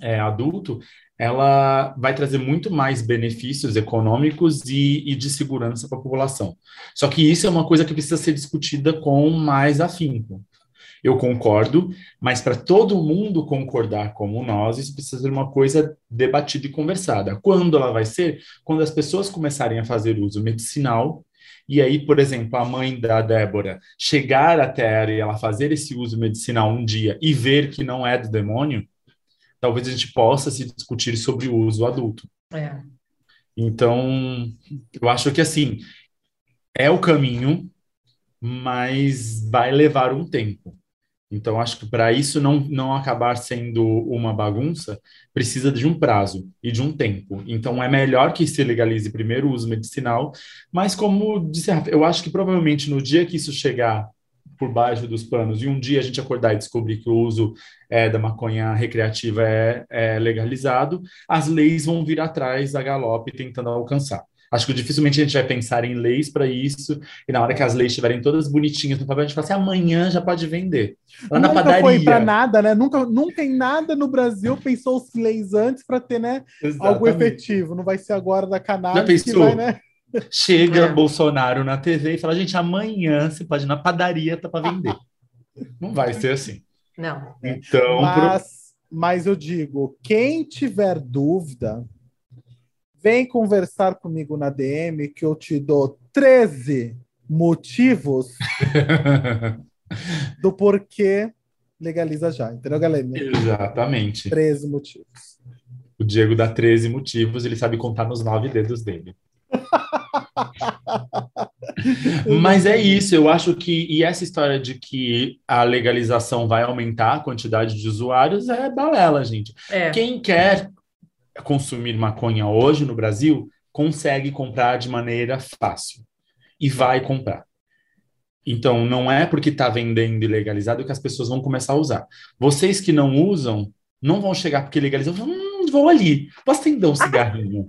é, adulto, ela vai trazer muito mais benefícios econômicos e, e de segurança para a população. Só que isso é uma coisa que precisa ser discutida com mais afinco. Eu concordo, mas para todo mundo concordar como nós, isso precisa ser uma coisa debatida e conversada. Quando ela vai ser? Quando as pessoas começarem a fazer uso medicinal, e aí, por exemplo, a mãe da Débora chegar até ela e ela fazer esse uso medicinal um dia e ver que não é do demônio, talvez a gente possa se discutir sobre o uso adulto. É. Então, eu acho que assim, é o caminho, mas vai levar um tempo. Então, acho que para isso não, não acabar sendo uma bagunça, precisa de um prazo e de um tempo. Então, é melhor que se legalize primeiro o uso medicinal, mas como disse, eu acho que provavelmente no dia que isso chegar por baixo dos panos e um dia a gente acordar e descobrir que o uso é, da maconha recreativa é, é legalizado, as leis vão vir atrás da galope tentando alcançar. Acho que dificilmente a gente vai pensar em leis para isso, e na hora que as leis estiverem todas bonitinhas no papel, a gente fala assim: amanhã já pode vender. Lá na nunca padaria. foi para nada, né? Nunca, nunca em nada no Brasil pensou as leis antes para ter né, algo efetivo. Não vai ser agora da Já cannabis que pensou? vai, né? Chega É. Bolsonaro na TV e fala: gente, amanhã você pode ir na padaria tá para vender. (laughs) Não vai ser assim. Não. Então, pro- Mas, mas eu digo, quem tiver dúvida, vem conversar comigo na DM que eu te dou 13 motivos (laughs) do porquê legaliza já. Entendeu, galera? Exatamente. 13 motivos. O Diego dá 13 motivos, ele sabe contar nos nove dedos dele. (laughs) Mas é isso, eu acho que. E essa história de que a legalização vai aumentar a quantidade de usuários é balela, gente. É. Quem quer consumir maconha hoje no Brasil consegue comprar de maneira fácil e vai comprar. Então, não é porque está vendendo ilegalizado que as pessoas vão começar a usar. Vocês que não usam, não vão chegar porque legalizam, hum, vou ali, posso acender um cigarrinho.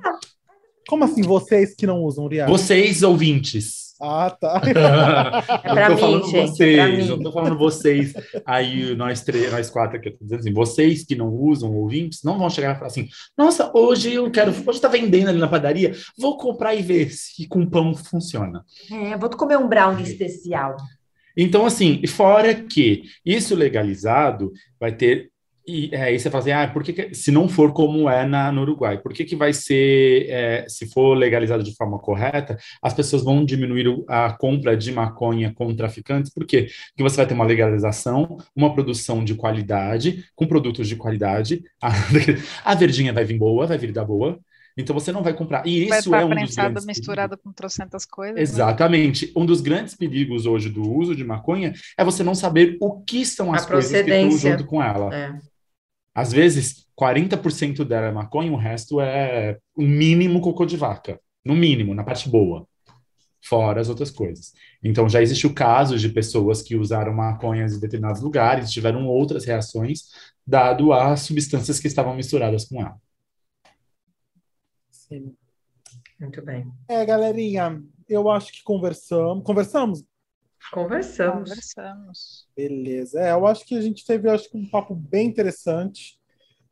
Como assim, vocês que não usam, Uriah? Vocês, ouvintes. Ah, tá. (laughs) É pra não tô mim, falando gente, é vocês, não tô falando vocês, aí nós três, nós quatro aqui, eu tô dizendo assim, vocês que não usam, ouvintes, não vão chegar e falar assim, nossa, hoje eu quero, hoje tá vendendo ali na padaria, vou comprar e ver se com pão funciona. É, vou comer um brownie especial. Então, assim, fora que isso legalizado vai ter. E aí você fala assim, ah, por que, que- se não for como é na, no Uruguai, por que, que vai ser, é, se for legalizado de forma correta, as pessoas vão diminuir a compra de maconha com traficantes? Por quê? Porque você vai ter uma legalização, uma produção de qualidade, com produtos de qualidade, a, (laughs) a verdinha vai vir boa, vai vir da boa, então você não vai comprar. E Vai isso estar é um dos grandes misturado com trocentas coisas. né? Exatamente. Um dos grandes perigos hoje do uso de maconha é você não saber o que são A as coisas que estão junto com ela. É. Às vezes, 40% dela é maconha, o resto é o mínimo cocô de vaca. No mínimo, na parte boa. Fora as outras coisas. Então, já existe o caso de pessoas que usaram maconhas em determinados lugares, tiveram outras reações, dado as substâncias que estavam misturadas com ela. Sim. Muito bem. É, galerinha, eu acho que conversamos. Conversamos? Conversamos. Conversamos. Beleza. É, eu acho que a gente teve acho que um papo bem interessante,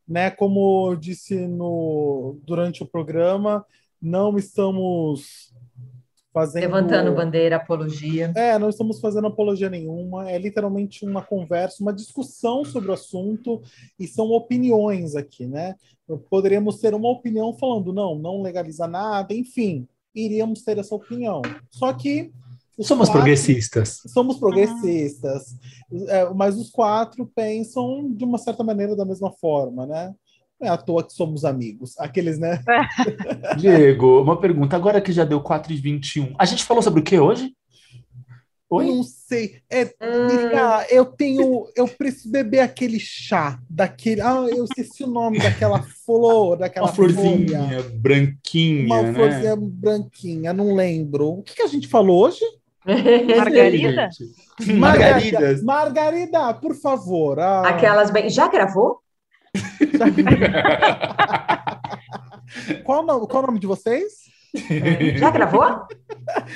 né? Como eu disse no durante o programa, não estamos fazendo Levantando bandeira, apologia. É, não estamos fazendo apologia nenhuma, é literalmente uma conversa, uma discussão sobre o assunto e são opiniões aqui, né? Poderíamos ter uma opinião falando, não, não legaliza nada, enfim, iríamos ter essa opinião. Só que Somos quatro- progressistas. somos progressistas, é, mas os quatro pensam de uma certa maneira da mesma forma, né? Não é à toa que somos amigos. Aqueles, né? (laughs) Diego, uma pergunta. Agora que já deu 4 e 21, a gente falou sobre o que hoje? Oi? Não sei. É, Hum. Eu tenho. Eu preciso beber aquele chá, daquele. Ah, eu esqueci o nome daquela flor, daquela Uma florzinha folha. branquinha, Uma né? florzinha branquinha, não lembro. O que, que a gente falou hoje? (laughs) Margarida? Gente. Margaridas. Margarida, por favor. Ah, Aquelas bem. Já gravou? (laughs) Qual, o nome, qual o nome de vocês? Já gravou?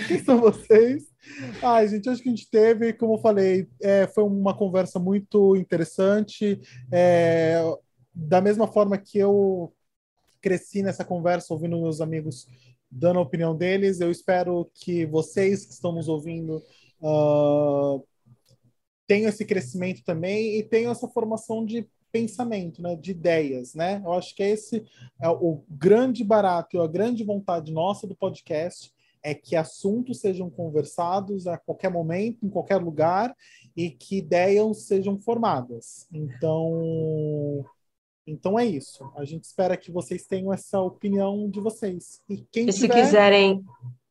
Quem são vocês? Ai, gente, acho que a gente teve, como eu falei, é, foi uma conversa muito interessante. É, da mesma forma que eu cresci nessa conversa, ouvindo meus amigos dando a opinião deles, eu espero que vocês que estão nos ouvindo ah, tenham esse crescimento também e tenham essa formação de pensamento, né, de ideias, né? Eu acho que esse é o grande barato e a grande vontade nossa do podcast é que assuntos sejam conversados a qualquer momento, em qualquer lugar, e que ideias sejam formadas. Então, então é isso. A gente espera que vocês tenham essa opinião de vocês. E quem E se tiver, quiserem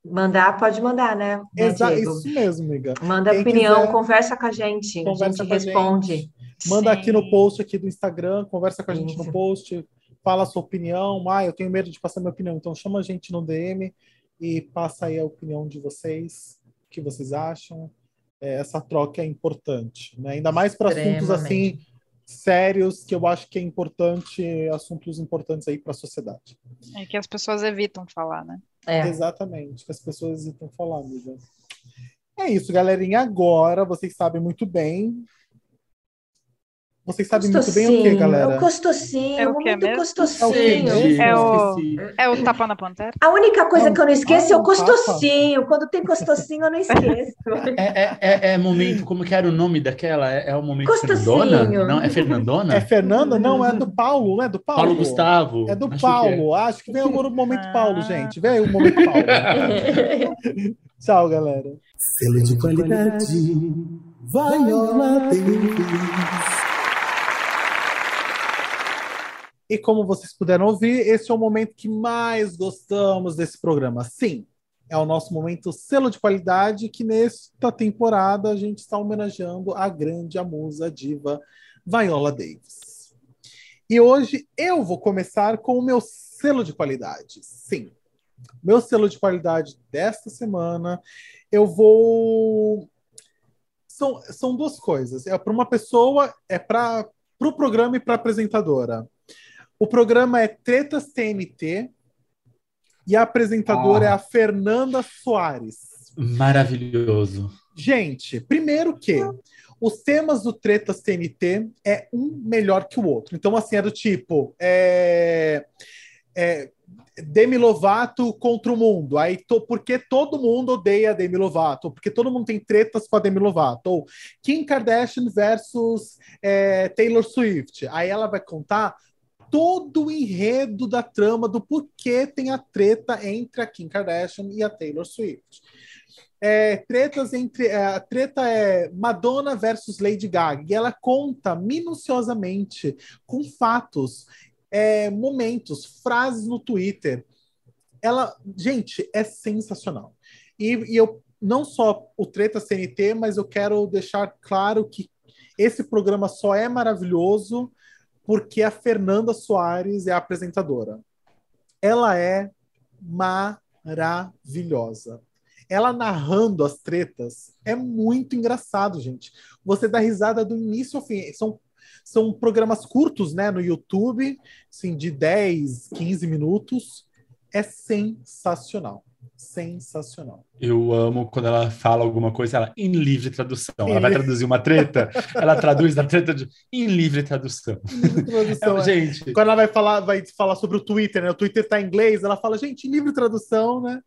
mandar, pode mandar, né? Exa- isso mesmo, amiga. Manda Quem opinião, quiser, conversa com a gente. conversa a com a gente responde. gente. Manda aqui no Sim. post aqui do Instagram, conversa com a gente no Isso. post, fala a sua opinião. Ah, eu tenho medo de passar minha opinião, então chama a gente no DM e passa aí a opinião de vocês, o que vocês acham. É, essa troca é importante, né? Ainda mais para assuntos assim. Sérios, que eu acho que é importante, assuntos importantes aí para a sociedade. É que as pessoas evitam falar, né? É. Exatamente, que as pessoas hesitam falar, amiga. É isso, galerinha. Agora vocês sabem muito bem. Vocês sabem muito bem o que, Costocinho, galera? É o costocinho, É o momento mesmo? É o quê costocinho. É o- Esqueci. É o tapa na pantera? A única coisa É um- que eu não esqueço ah, é o um tapa. costocinho. Quando tem costocinho, eu não esqueço. (laughs) É, é, é, é momento, como que era o nome daquela? É, é o momento Costocinho. Fernandona? Não, é Fernandona? É Fernanda? Não, é do Paulo, não é do Paulo? Paulo Gustavo. É do Acho que Paulo. Acho que vem agora o momento Ah. Paulo, gente. Vem aí o momento Paulo. (laughs) Tchau, galera. Selo de qualidade, Viola Davis. E como vocês puderam ouvir, esse é o momento que mais gostamos desse programa. Sim, é o nosso momento selo de qualidade, que nesta temporada a gente está homenageando a grande, a musa, a diva Viola Davis. E hoje eu vou começar com o meu selo de qualidade. Sim. Meu selo de qualidade desta semana, eu vou. São, são duas coisas. É para uma pessoa, é para o pro programa e para apresentadora. O programa é Tretas TNT e a apresentadora Ah. é a Fernanda Soares. Maravilhoso. Gente, primeiro que os temas do Tretas TNT é um melhor que o outro. Então, assim, é do tipo. É, é, Demi Lovato contra o mundo. Aí, to, porque todo mundo odeia Demi Lovato? Porque todo mundo tem tretas com a Demi Lovato? Ou Kim Kardashian versus é, Taylor Swift. Aí ela vai contar todo o enredo da trama do porquê tem a treta entre a Kim Kardashian e a Taylor Swift. É, tretas entre. é, a treta é Madonna versus Lady Gaga. E ela conta minuciosamente, com fatos, é, momentos, frases no Twitter. Ela, gente, é sensacional. E, e eu não só o Treta CNT, mas eu quero deixar claro que esse programa só é maravilhoso porque a Fernanda Soares é a apresentadora. Ela é maravilhosa. Ela narrando as tretas é muito engraçado, gente. Você dá risada do início ao fim. São, são programas curtos, né, no YouTube, assim, de 10, 15 minutos. É sensacional. Sensacional. Eu amo quando ela fala alguma coisa, ela em livre tradução. Ela vai traduzir uma treta, ela traduz na treta de em livre tradução. Tradução, É, é. gente, Quando ela vai falar, vai falar sobre o Twitter, né? O Twitter tá em inglês, ela fala, gente, livre tradução, né?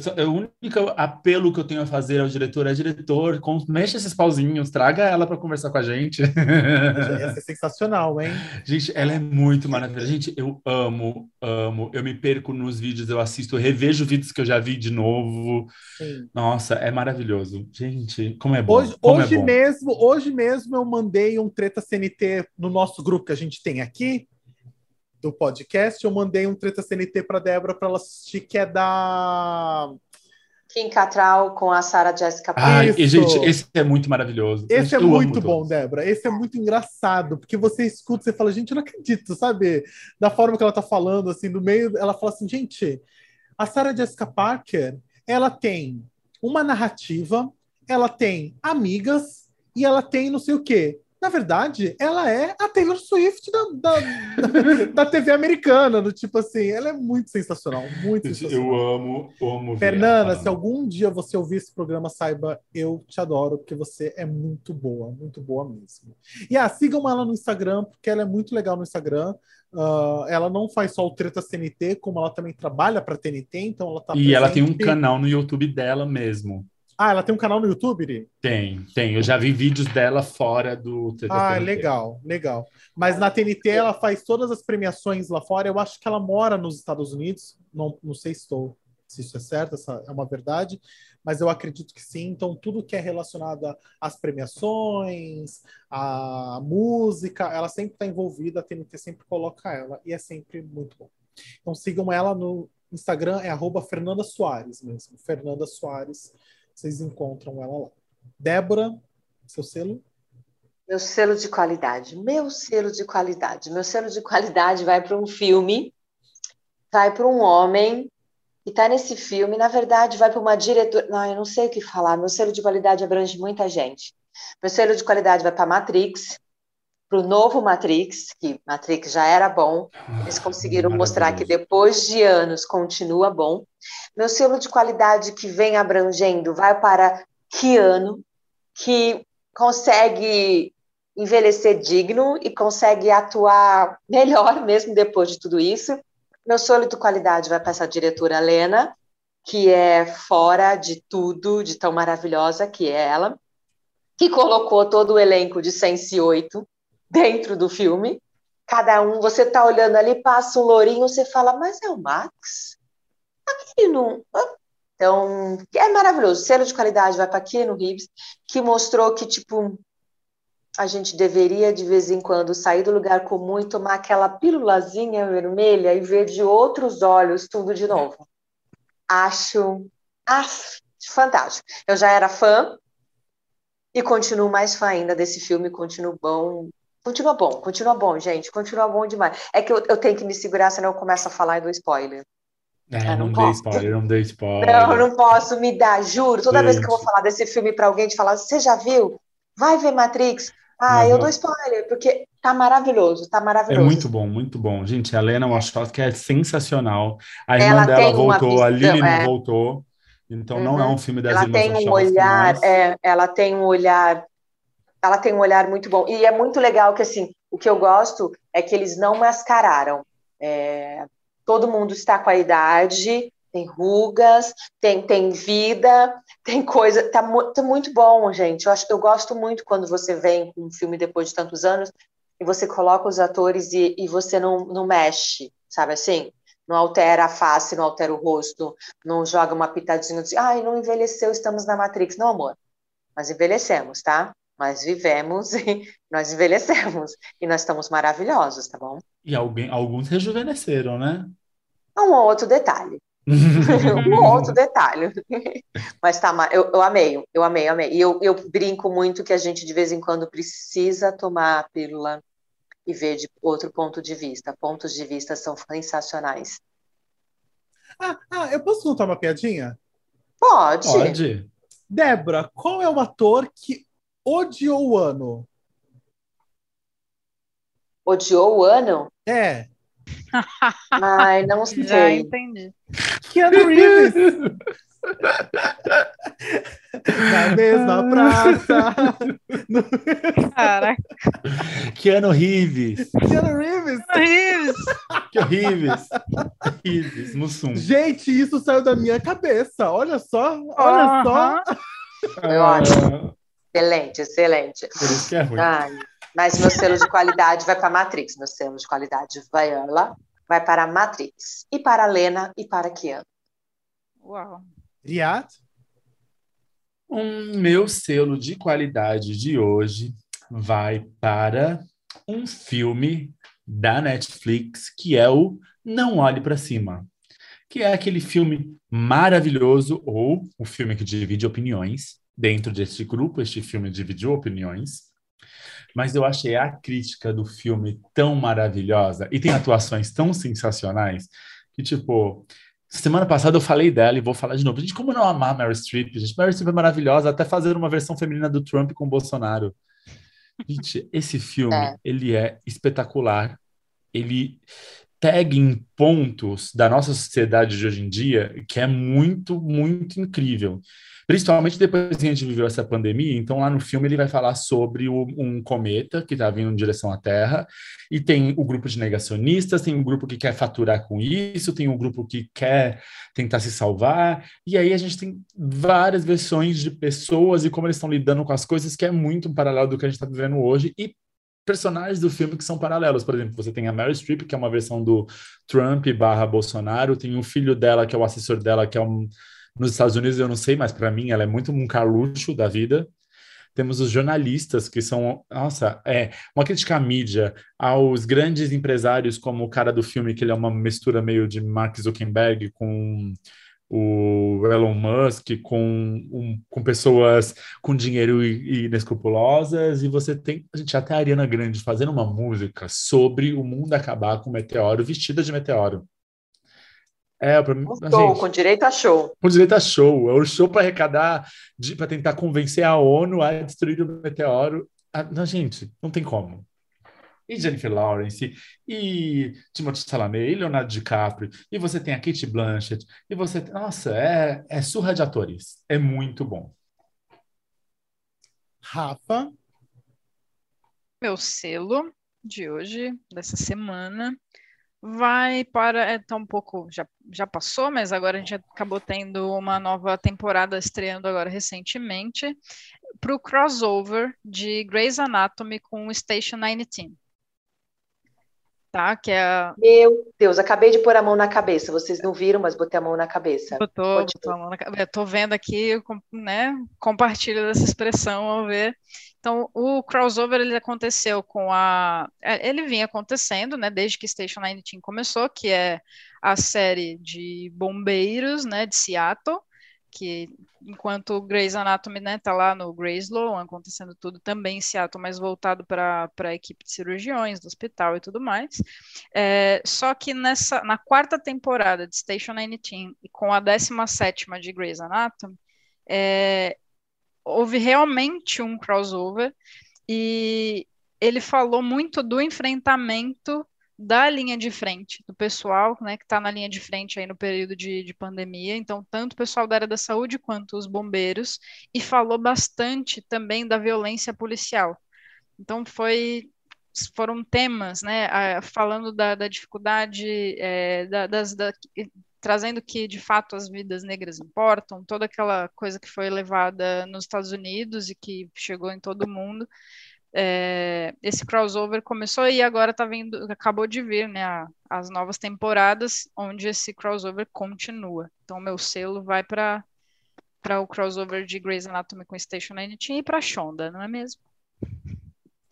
Só- o único apelo que eu tenho a fazer ao diretor é diretor, com, mexa esses pauzinhos, traga ela para conversar com a gente. Essa é sensacional, hein? (laughs) Gente, ela é muito maravilhosa. Gente, eu amo, amo. Eu me perco nos vídeos, eu assisto, revejo vídeos que eu já vi de novo. Sim. Nossa, é maravilhoso. Gente, como é bom. Hoje, como hoje é bom. mesmo, hoje mesmo eu mandei um treta CNT no nosso grupo que a gente tem aqui do podcast. Eu mandei um treta CNT para Débora para ela assistir, que é da Kim Cattrall com a Sarah Jessica Ai, Isso. e, gente, esse é muito maravilhoso. Esse Gente, é muito bom, todos. Débora. Esse é muito engraçado, porque você escuta, você fala, gente, eu não acredito, sabe? Da forma que ela tá falando, assim, no meio, ela fala assim, gente, a Sarah Jessica Parker, ela tem uma narrativa, ela tem amigas e ela tem não sei o quê. Na verdade, ela é a Taylor Swift da, da, (laughs) da TV americana, do tipo assim, ela é muito sensacional, muito sensacional. eu amo, amo Fernanda, ela se algum dia você ouvir esse programa, saiba, eu te adoro, porque você é muito boa, muito boa mesmo. E ah, sigam ela no Instagram, porque ela é muito legal no Instagram. Ah, ela não faz só o Treta TNT, como ela também trabalha para TNT, então ela tá E ela tem um presente. canal no YouTube dela mesmo. Ah, ela tem um canal no YouTube, Iri? Tem, tem. Eu já vi vídeos dela fora do Treta Ah, TNT. legal, legal. Mas na TNT ela faz todas as premiações lá fora. Eu acho que ela mora nos Estados Unidos. Não, não sei se estou, se isso é certo, essa é uma verdade, mas eu acredito que sim. Então, tudo que é relacionado às premiações, à música, ela sempre está envolvida, a TNT sempre coloca ela, e é sempre muito bom. Então sigam ela no Instagram, é arroba Fernanda Soares mesmo. Fernanda Soares, vocês encontram ela lá. Débora, seu selo? Meu selo de qualidade. Meu selo de qualidade. Meu selo de qualidade vai para um filme, vai para um homem que está nesse filme. Na verdade, vai para uma diretora. Não, eu não sei o que falar. Meu selo de qualidade abrange muita gente. Meu selo de qualidade vai para Matrix, para o novo Matrix, que Matrix já era bom. Eles conseguiram mostrar que depois de anos continua bom. Meu selo de qualidade que vem abrangendo vai para Keanu, que consegue envelhecer digno e consegue atuar melhor mesmo depois de tudo isso. Meu selo de qualidade vai para essa diretora Lena, que é fora de tudo, de tão maravilhosa que é ela, que colocou todo o elenco de Sense 8 dentro do filme. Cada um, você tá olhando ali, passa um lourinho, você fala, mas é o Max? Aquele não. Então, é maravilhoso. Selo de qualidade vai para Keanu Reeves, que mostrou que, tipo, a gente deveria, de vez em quando, sair do lugar comum e tomar aquela pílulazinha vermelha e ver de outros olhos tudo de novo. Acho af, fantástico. Eu já era fã e continuo mais fã ainda desse filme, continuo bom. Continua bom, continua bom, gente. Continua bom demais. É que eu, eu tenho que me segurar, senão eu começo a falar e dou spoiler. É, Ah, não, não dei spoiler, não dei (laughs) spoiler. Não, não posso me dar, juro. Toda vez que eu vou Gente. falar desse filme pra alguém, de falar, você já viu? Vai ver Matrix. Ah, eu não. dou spoiler, porque tá maravilhoso, tá É maravilhoso. muito bom, muito bom. Gente, a Lena Wachowski é sensacional. A irmã Ela dela voltou, a visão, Lily não é. voltou. Então não é Uhum. um filme das Ela irmãs tem um olhar, mas- é, ela tem um olhar, ela tem um olhar muito bom. E é muito legal que, assim, o que eu gosto é que eles não mascararam. É, todo mundo está com a idade, tem rugas, tem, tem vida, (laughs) tem coisa. Tá, mu- tá muito bom, gente. Eu, acho, eu gosto muito quando você vem com um filme depois de tantos anos e você coloca os atores e, e você não, não mexe, sabe assim? Não altera a face, não altera o rosto, não joga uma pitadinha de, ai, não envelheceu, estamos na Matrix. Não, amor, nós envelhecemos, tá? Nós vivemos e (laughs) nós envelhecemos e nós estamos maravilhosos, tá bom? E alguém, alguns rejuvenesceram, né? Um ou outro detalhe. (laughs) um ou outro detalhe. (laughs) Mas tá, eu, eu amei, eu amei, amei. E eu, eu brinco muito que a gente de vez em quando precisa tomar a pílula e ver de outro ponto de vista. Pontos de vista são sensacionais. Ah, ah, eu posso contar uma piadinha? Pode. Pode. Débora, qual é o ator que odiou o ano? Odiou o ano? É, (laughs) Ai, não Já sei. entendi. Keanu Reeves. (laughs) Na mesma praça. Caraca, Keanu Reeves. Keanu Reeves. Reeves. Que Reeves. Reeves, Mussum. Gente, isso saiu da minha cabeça. Olha só, olha só. Aham. Foi ótimo. Excelente, excelente. Por isso que é ruim. Ai, mas meu selo de qualidade vai para Matrix. Meu selo de qualidade vai ela, vai para a Matrix. E para a Lena e para a Kian. Uau. Riad? Um meu selo de qualidade de hoje vai para um filme da Netflix que é o Não Olhe para Cima, que é aquele filme maravilhoso ou o filme que divide opiniões dentro deste grupo. Este filme dividiu opiniões, mas eu achei a crítica do filme tão maravilhosa e tem atuações tão sensacionais que tipo Semana passada eu falei dela e vou falar de novo. Gente, como não amar Meryl Streep? Gente, Meryl Streep é maravilhosa, até fazer uma versão feminina do Trump com o Bolsonaro. Gente, esse filme, É. ele é espetacular. Ele pega em pontos da nossa sociedade de hoje em dia que é muito, muito incrível. Principalmente depois que a gente viveu essa pandemia, então lá no filme ele vai falar sobre o- um cometa que está vindo em direção à Terra, e tem o grupo de negacionistas, tem o grupo que quer faturar com isso, tem o grupo que quer tentar se salvar, e aí a gente tem várias versões de pessoas e como eles estão lidando com as coisas, que é muito um paralelo do que a gente está vivendo hoje, e personagens do filme que são paralelos. Por exemplo, você tem a Meryl Streep, que é uma versão do Trump barra Bolsonaro, tem o filho dela, que é o assessor dela, que é um... Nos Estados Unidos eu não sei, mas para mim ela é muito um Carluxo da vida. Temos os jornalistas, que são, nossa, é uma crítica à mídia, aos grandes empresários, como o cara do filme, que ele é uma mistura meio de Mark Zuckerberg com o Elon Musk, com, um- com pessoas com dinheiro inescrupulosas, e você tem, a gente até a Ariana Grande fazendo uma música sobre o mundo acabar com meteoro, vestida de meteoro. É, pra mim, show, gente- com direito a show. com direito a show. É o show para arrecadar, para tentar convencer a ONU a destruir o meteoro. Ah, não, gente, não tem como. E Jennifer Lawrence, e Timothée Chalamet, e Leonardo DiCaprio, e você tem a Kate Blanchett, e você... Nossa, é, é surra de atores. É muito bom. Rafa? Meu selo de hoje, dessa semana, vai para. É, tá um pouco. Já, já passou, mas agora a gente acabou tendo uma nova temporada estreando agora recentemente para o crossover de Grey's Anatomy com Station 19. Tá? Que é. a- Meu Deus, acabei de pôr a mão na cabeça. Vocês não viram, mas botei a mão na cabeça. Botou, Continua. botou a mão na ca- eu tô vendo aqui, né? Compartilho dessa expressão ao ver. Então, o crossover ele aconteceu com a. é, Ele vinha acontecendo, né? Desde que Station 19 começou, que é a série de bombeiros, né? De Seattle, que enquanto o Grey's Anatomy, né, tá lá no Grey's Law, acontecendo tudo também em Seattle, mas voltado para a equipe de cirurgiões do hospital e tudo mais. É, só que nessa, na quarta temporada de Station 19 e com a 17 de Grey's Anatomy, é, houve realmente um crossover e ele falou muito do enfrentamento da linha de frente, do pessoal né, que está na linha de frente aí no período de, de pandemia, então tanto o pessoal da área da saúde quanto os bombeiros, e falou bastante também da violência policial. Então foi foram temas, né, falando da, da dificuldade, é, da, das, da, trazendo que de fato as vidas negras importam, toda aquela coisa que foi levada nos Estados Unidos e que chegou em todo mundo, é, esse crossover começou e agora tá vindo, acabou de vir, né, a, as novas temporadas onde esse crossover continua. Então meu selo vai para para o crossover de Grey's Anatomy com Station 19 e para Shonda, não é mesmo?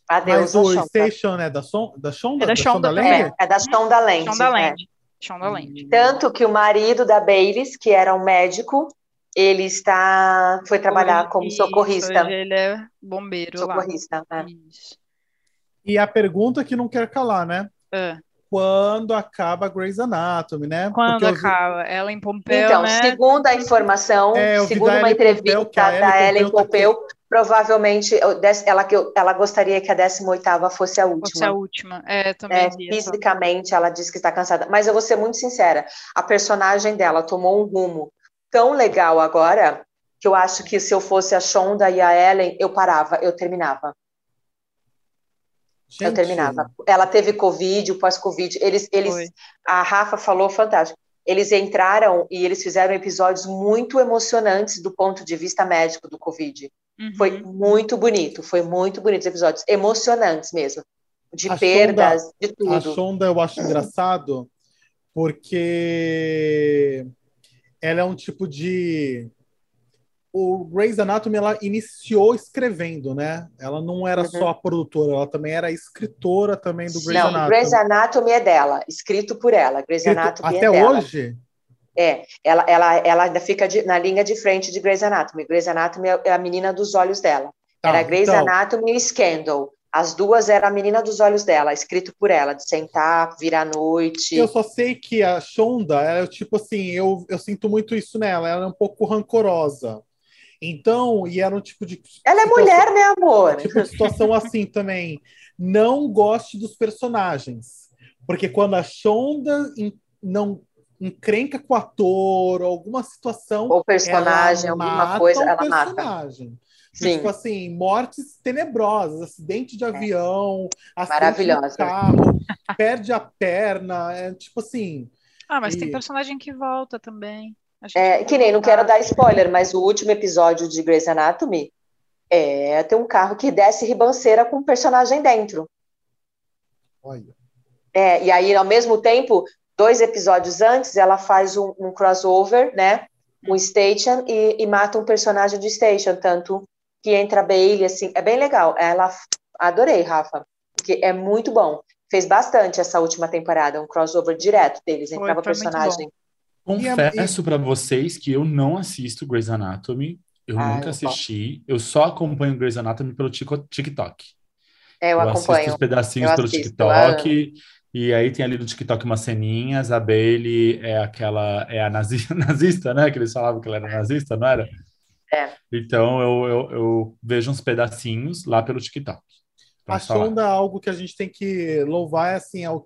Adeus, Mas o Shonda. Station é da, son, da Shonda? É da, Shonda, Shonda Land? É, é da Shonda Land. Shonda Land. É. Shonda Land. Tanto que o marido da Baileys, que era um médico, ele está foi trabalhar como socorrista. Hoje ele é bombeiro socorrista, lá. É. E a pergunta que não quer calar, né? É. Quando acaba Grey's Anatomy, né? Quando acaba? Vi... Ela em Pompeu, Então, né? segundo a informação, é, segundo uma entrevista Pompeu, da Ellen Pompeu, tá... provavelmente ela, ela gostaria que a 18ª fosse a última. Fosse a última, é, também. É, fisicamente, ela disse que está cansada. Mas eu vou ser muito sincera, a personagem dela tomou um rumo tão legal agora que eu acho que se eu fosse a Shonda e a Ellen, eu parava, eu terminava. Gente. Eu terminava. Ela teve Covid, o pós-Covid. Eles, eles, a Rafa falou fantástico. Eles entraram e eles fizeram episódios muito emocionantes do ponto de vista médico do Covid. Uhum. Foi muito bonito, foi muito bonito os episódios, emocionantes mesmo. De a perdas, Shonda, de tudo. A Shonda eu acho engraçado porque ela é um tipo de o Grey's Anatomy ela iniciou escrevendo, né? Ela não era uhum. só a produtora, ela também era a escritora também do Grey's não, Anatomy. Grey's Anatomy é dela, escrito por ela. Grey's escrito Anatomy até é dela. hoje. É, ela, ela, ela ainda fica de, na linha de frente de Grey's Anatomy. Grey's Anatomy é a menina dos olhos dela. Tá, era Grey's então... Anatomy e Scandal. As duas eram a menina dos olhos dela, escrito por ela, de sentar, virar à noite. Eu só sei que a Shonda, ela é tipo assim, eu, eu sinto muito isso nela, ela é um pouco rancorosa. Então, e era um tipo de. Ela é mulher, meu amor? Tipo de situação assim também. Não goste dos personagens. Porque quando a Shonda não encrenca com o ator, ou alguma situação. Ou personagem, alguma coisa, ela personagem. Mata. Sim. Tipo assim, mortes tenebrosas, acidente de é. avião, é. acidente de carro, perde a perna, é tipo assim. Ah, mas e... tem personagem que volta também. É, que nem, não quero dar spoiler, mas o último episódio de Grey's Anatomy é tem um carro que desce ribanceira com um personagem dentro. Olha. É, e aí, ao mesmo tempo, dois episódios antes, ela faz um, um crossover, né? Um Station e, e, mata um personagem de Station, tanto que entra a Bailey, assim, é bem legal. Ela, adorei, Rafa, porque é muito bom. Fez bastante essa última temporada, um crossover direto deles, entrava foi, personagem. Confesso para vocês que eu não assisto Grey's Anatomy, eu ah, nunca assisti, eu só acompanho Grey's Anatomy pelo TikTok. É, eu, eu acompanho. assisto os pedacinhos eu pelo assisto, TikTok, e aí tem ali no TikTok umas ceninhas, a Bailey é aquela, é a nazi, (laughs) nazista, né? Que eles falavam que ela era nazista, não era? É. Então eu, eu, eu, vejo uns pedacinhos lá pelo TikTok. A Shonda é algo que a gente tem que louvar, é, assim, é, o,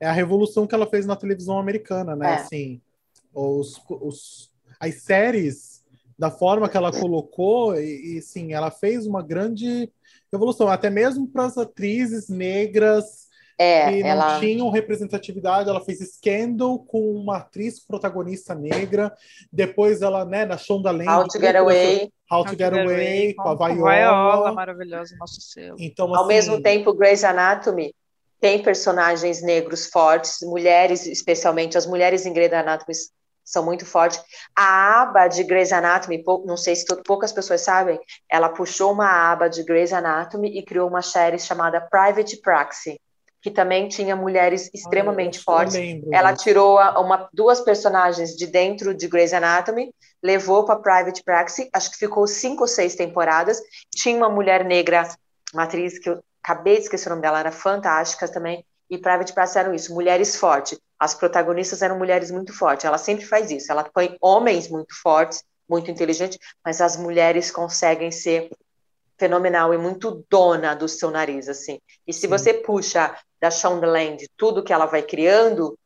é a revolução que ela fez na televisão americana, né? É. Assim, os, os, as séries, da forma que ela colocou, e, e sim, ela fez uma grande revolução, até mesmo para as atrizes negras é, que ela... não tinham representatividade. Ela fez Scandal com uma atriz protagonista negra. Depois ela, né, na Shonda Land. How to Get Away. How, to Get, Away, com, a Viola. Viola, maravilhosa, nosso selo. Então, Ao mesmo assim, tempo, Grey's Anatomy tem personagens negros fortes, mulheres, especialmente as mulheres em Grey's Anatomy são muito fortes. A aba de Grey's Anatomy, não sei se poucas pessoas sabem, ela puxou uma aba de Grey's Anatomy e criou uma série chamada Private Praxis que também tinha mulheres extremamente Ah, fortes. lembro Ela tirou a- uma, duas personagens de dentro de Grey's Anatomy, levou para Private Practice, acho que ficou cinco ou seis temporadas. Tinha uma mulher negra, uma atriz que eu acabei de esquecer o nome dela, era fantástica também. E Private Practice eram isso, mulheres fortes. As protagonistas eram mulheres muito fortes. Ela sempre faz isso. Ela põe homens muito fortes, muito inteligentes, mas as mulheres conseguem ser fenomenal e muito dona do seu nariz, assim. E se Sim. você puxa da Shondaland tudo que ela vai criando,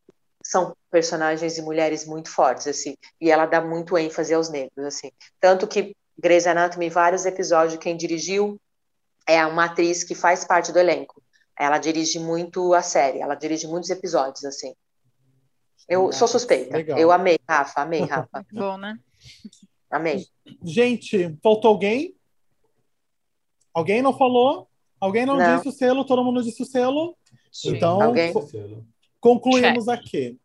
são personagens de mulheres muito fortes, assim. E ela dá muito ênfase aos negros, assim. Tanto que Grey's Anatomy, vários episódios, quem dirigiu é uma atriz que faz parte do elenco. Ela dirige muito a série, ela dirige muitos episódios, assim. Eu sou suspeita. Legal. Eu amei, Rafa, amei, Rafa. Muito (laughs) bom, né? Amei. Gente, faltou alguém? Alguém não falou? Alguém não, Não. disse o selo? Todo mundo disse o selo? Sim. Então, Alguém? co- concluímos aqui.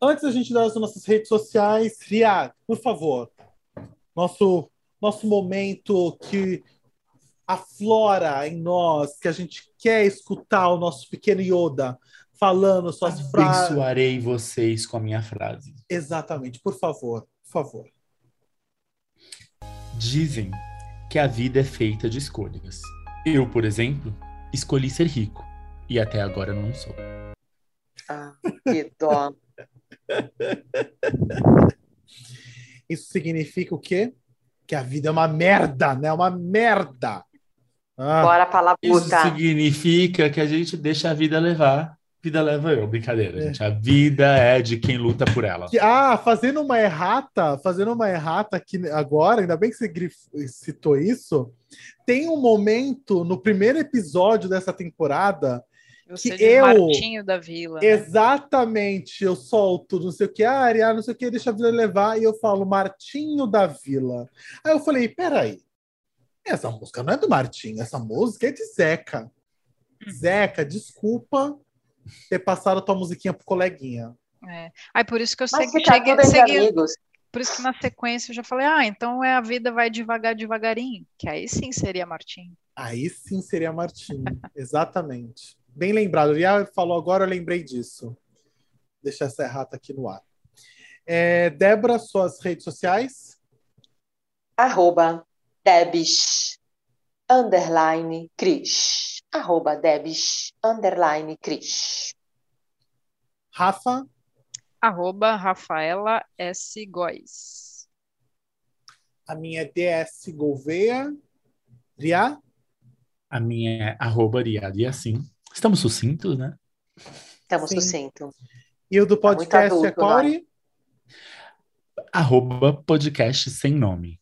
Antes da gente dar as nossas redes sociais, Riad, por favor, nosso, nosso momento que aflora em nós, que a gente quer escutar o nosso pequeno Yoda falando suas frases. Abençoarei vocês com a minha frase. Exatamente, por favor, por favor. Dizem que a vida é feita de escolhas. Eu, por exemplo, escolhi ser rico. E até agora não sou. Ah, que dó. (laughs) Isso significa o quê? Que a vida é uma merda, né? Uma merda. Ah, Bora pra Isso labuta. significa que a gente deixa a vida levar. Vida leva eu, brincadeira, É. gente. A vida é de quem luta por ela. ah, fazendo uma errata, fazendo uma errata aqui agora, ainda bem que você grif- citou isso. Tem um momento no primeiro episódio dessa temporada Você Que eu- Martinho da Vila. né? Exatamente, eu solto, não sei o que, ah, Ariá, não sei o que, deixa a vida levar, e eu falo Martinho da Vila. Aí eu falei, peraí, essa música não é do Martinho, essa música é de Zeca. Zeca, desculpa ter passado a tua musiquinha pro coleguinha. É. Aí por isso que eu Mas segui, cheguei, segui- amigos. por isso que na sequência eu já falei, ah, então é a vida vai devagar, devagarinho, que aí sim seria Martinho. Aí sim seria Martinho, (laughs) exatamente. Bem lembrado, o falou agora, eu lembrei disso. Deixar essa errata aqui no ar. É, Débora, suas redes sociais? Arroba Debs underline Cris. Arroba Debs underline Cris. Rafa? Arroba Rafaela S. Góes. A minha é DS Gouveia. Ria? A minha é arroba Riad. E assim, estamos sucintos, né? Estamos Sim. sucinto. E o do Tá podcast é adulto, Core? Arroba podcast sem nome.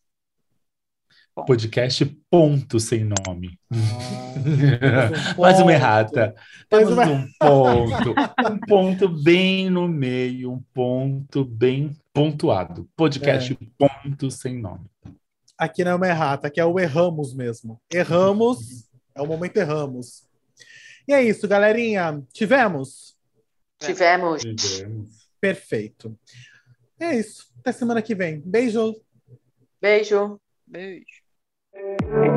Bom. Podcast ponto sem nome. Ah, (laughs) Mais uma ponto. errata. Mais Temos uma- um ponto. Um ponto bem no meio, um ponto bem pontuado. Podcast É. ponto sem nome. Aqui não é uma errata, aqui é o erramos mesmo. Erramos, é o momento erramos. E é isso, galerinha. Tivemos? Tivemos. Perfeito. É isso. Até semana que vem. Beijo. Beijo. Beijo. Thank you.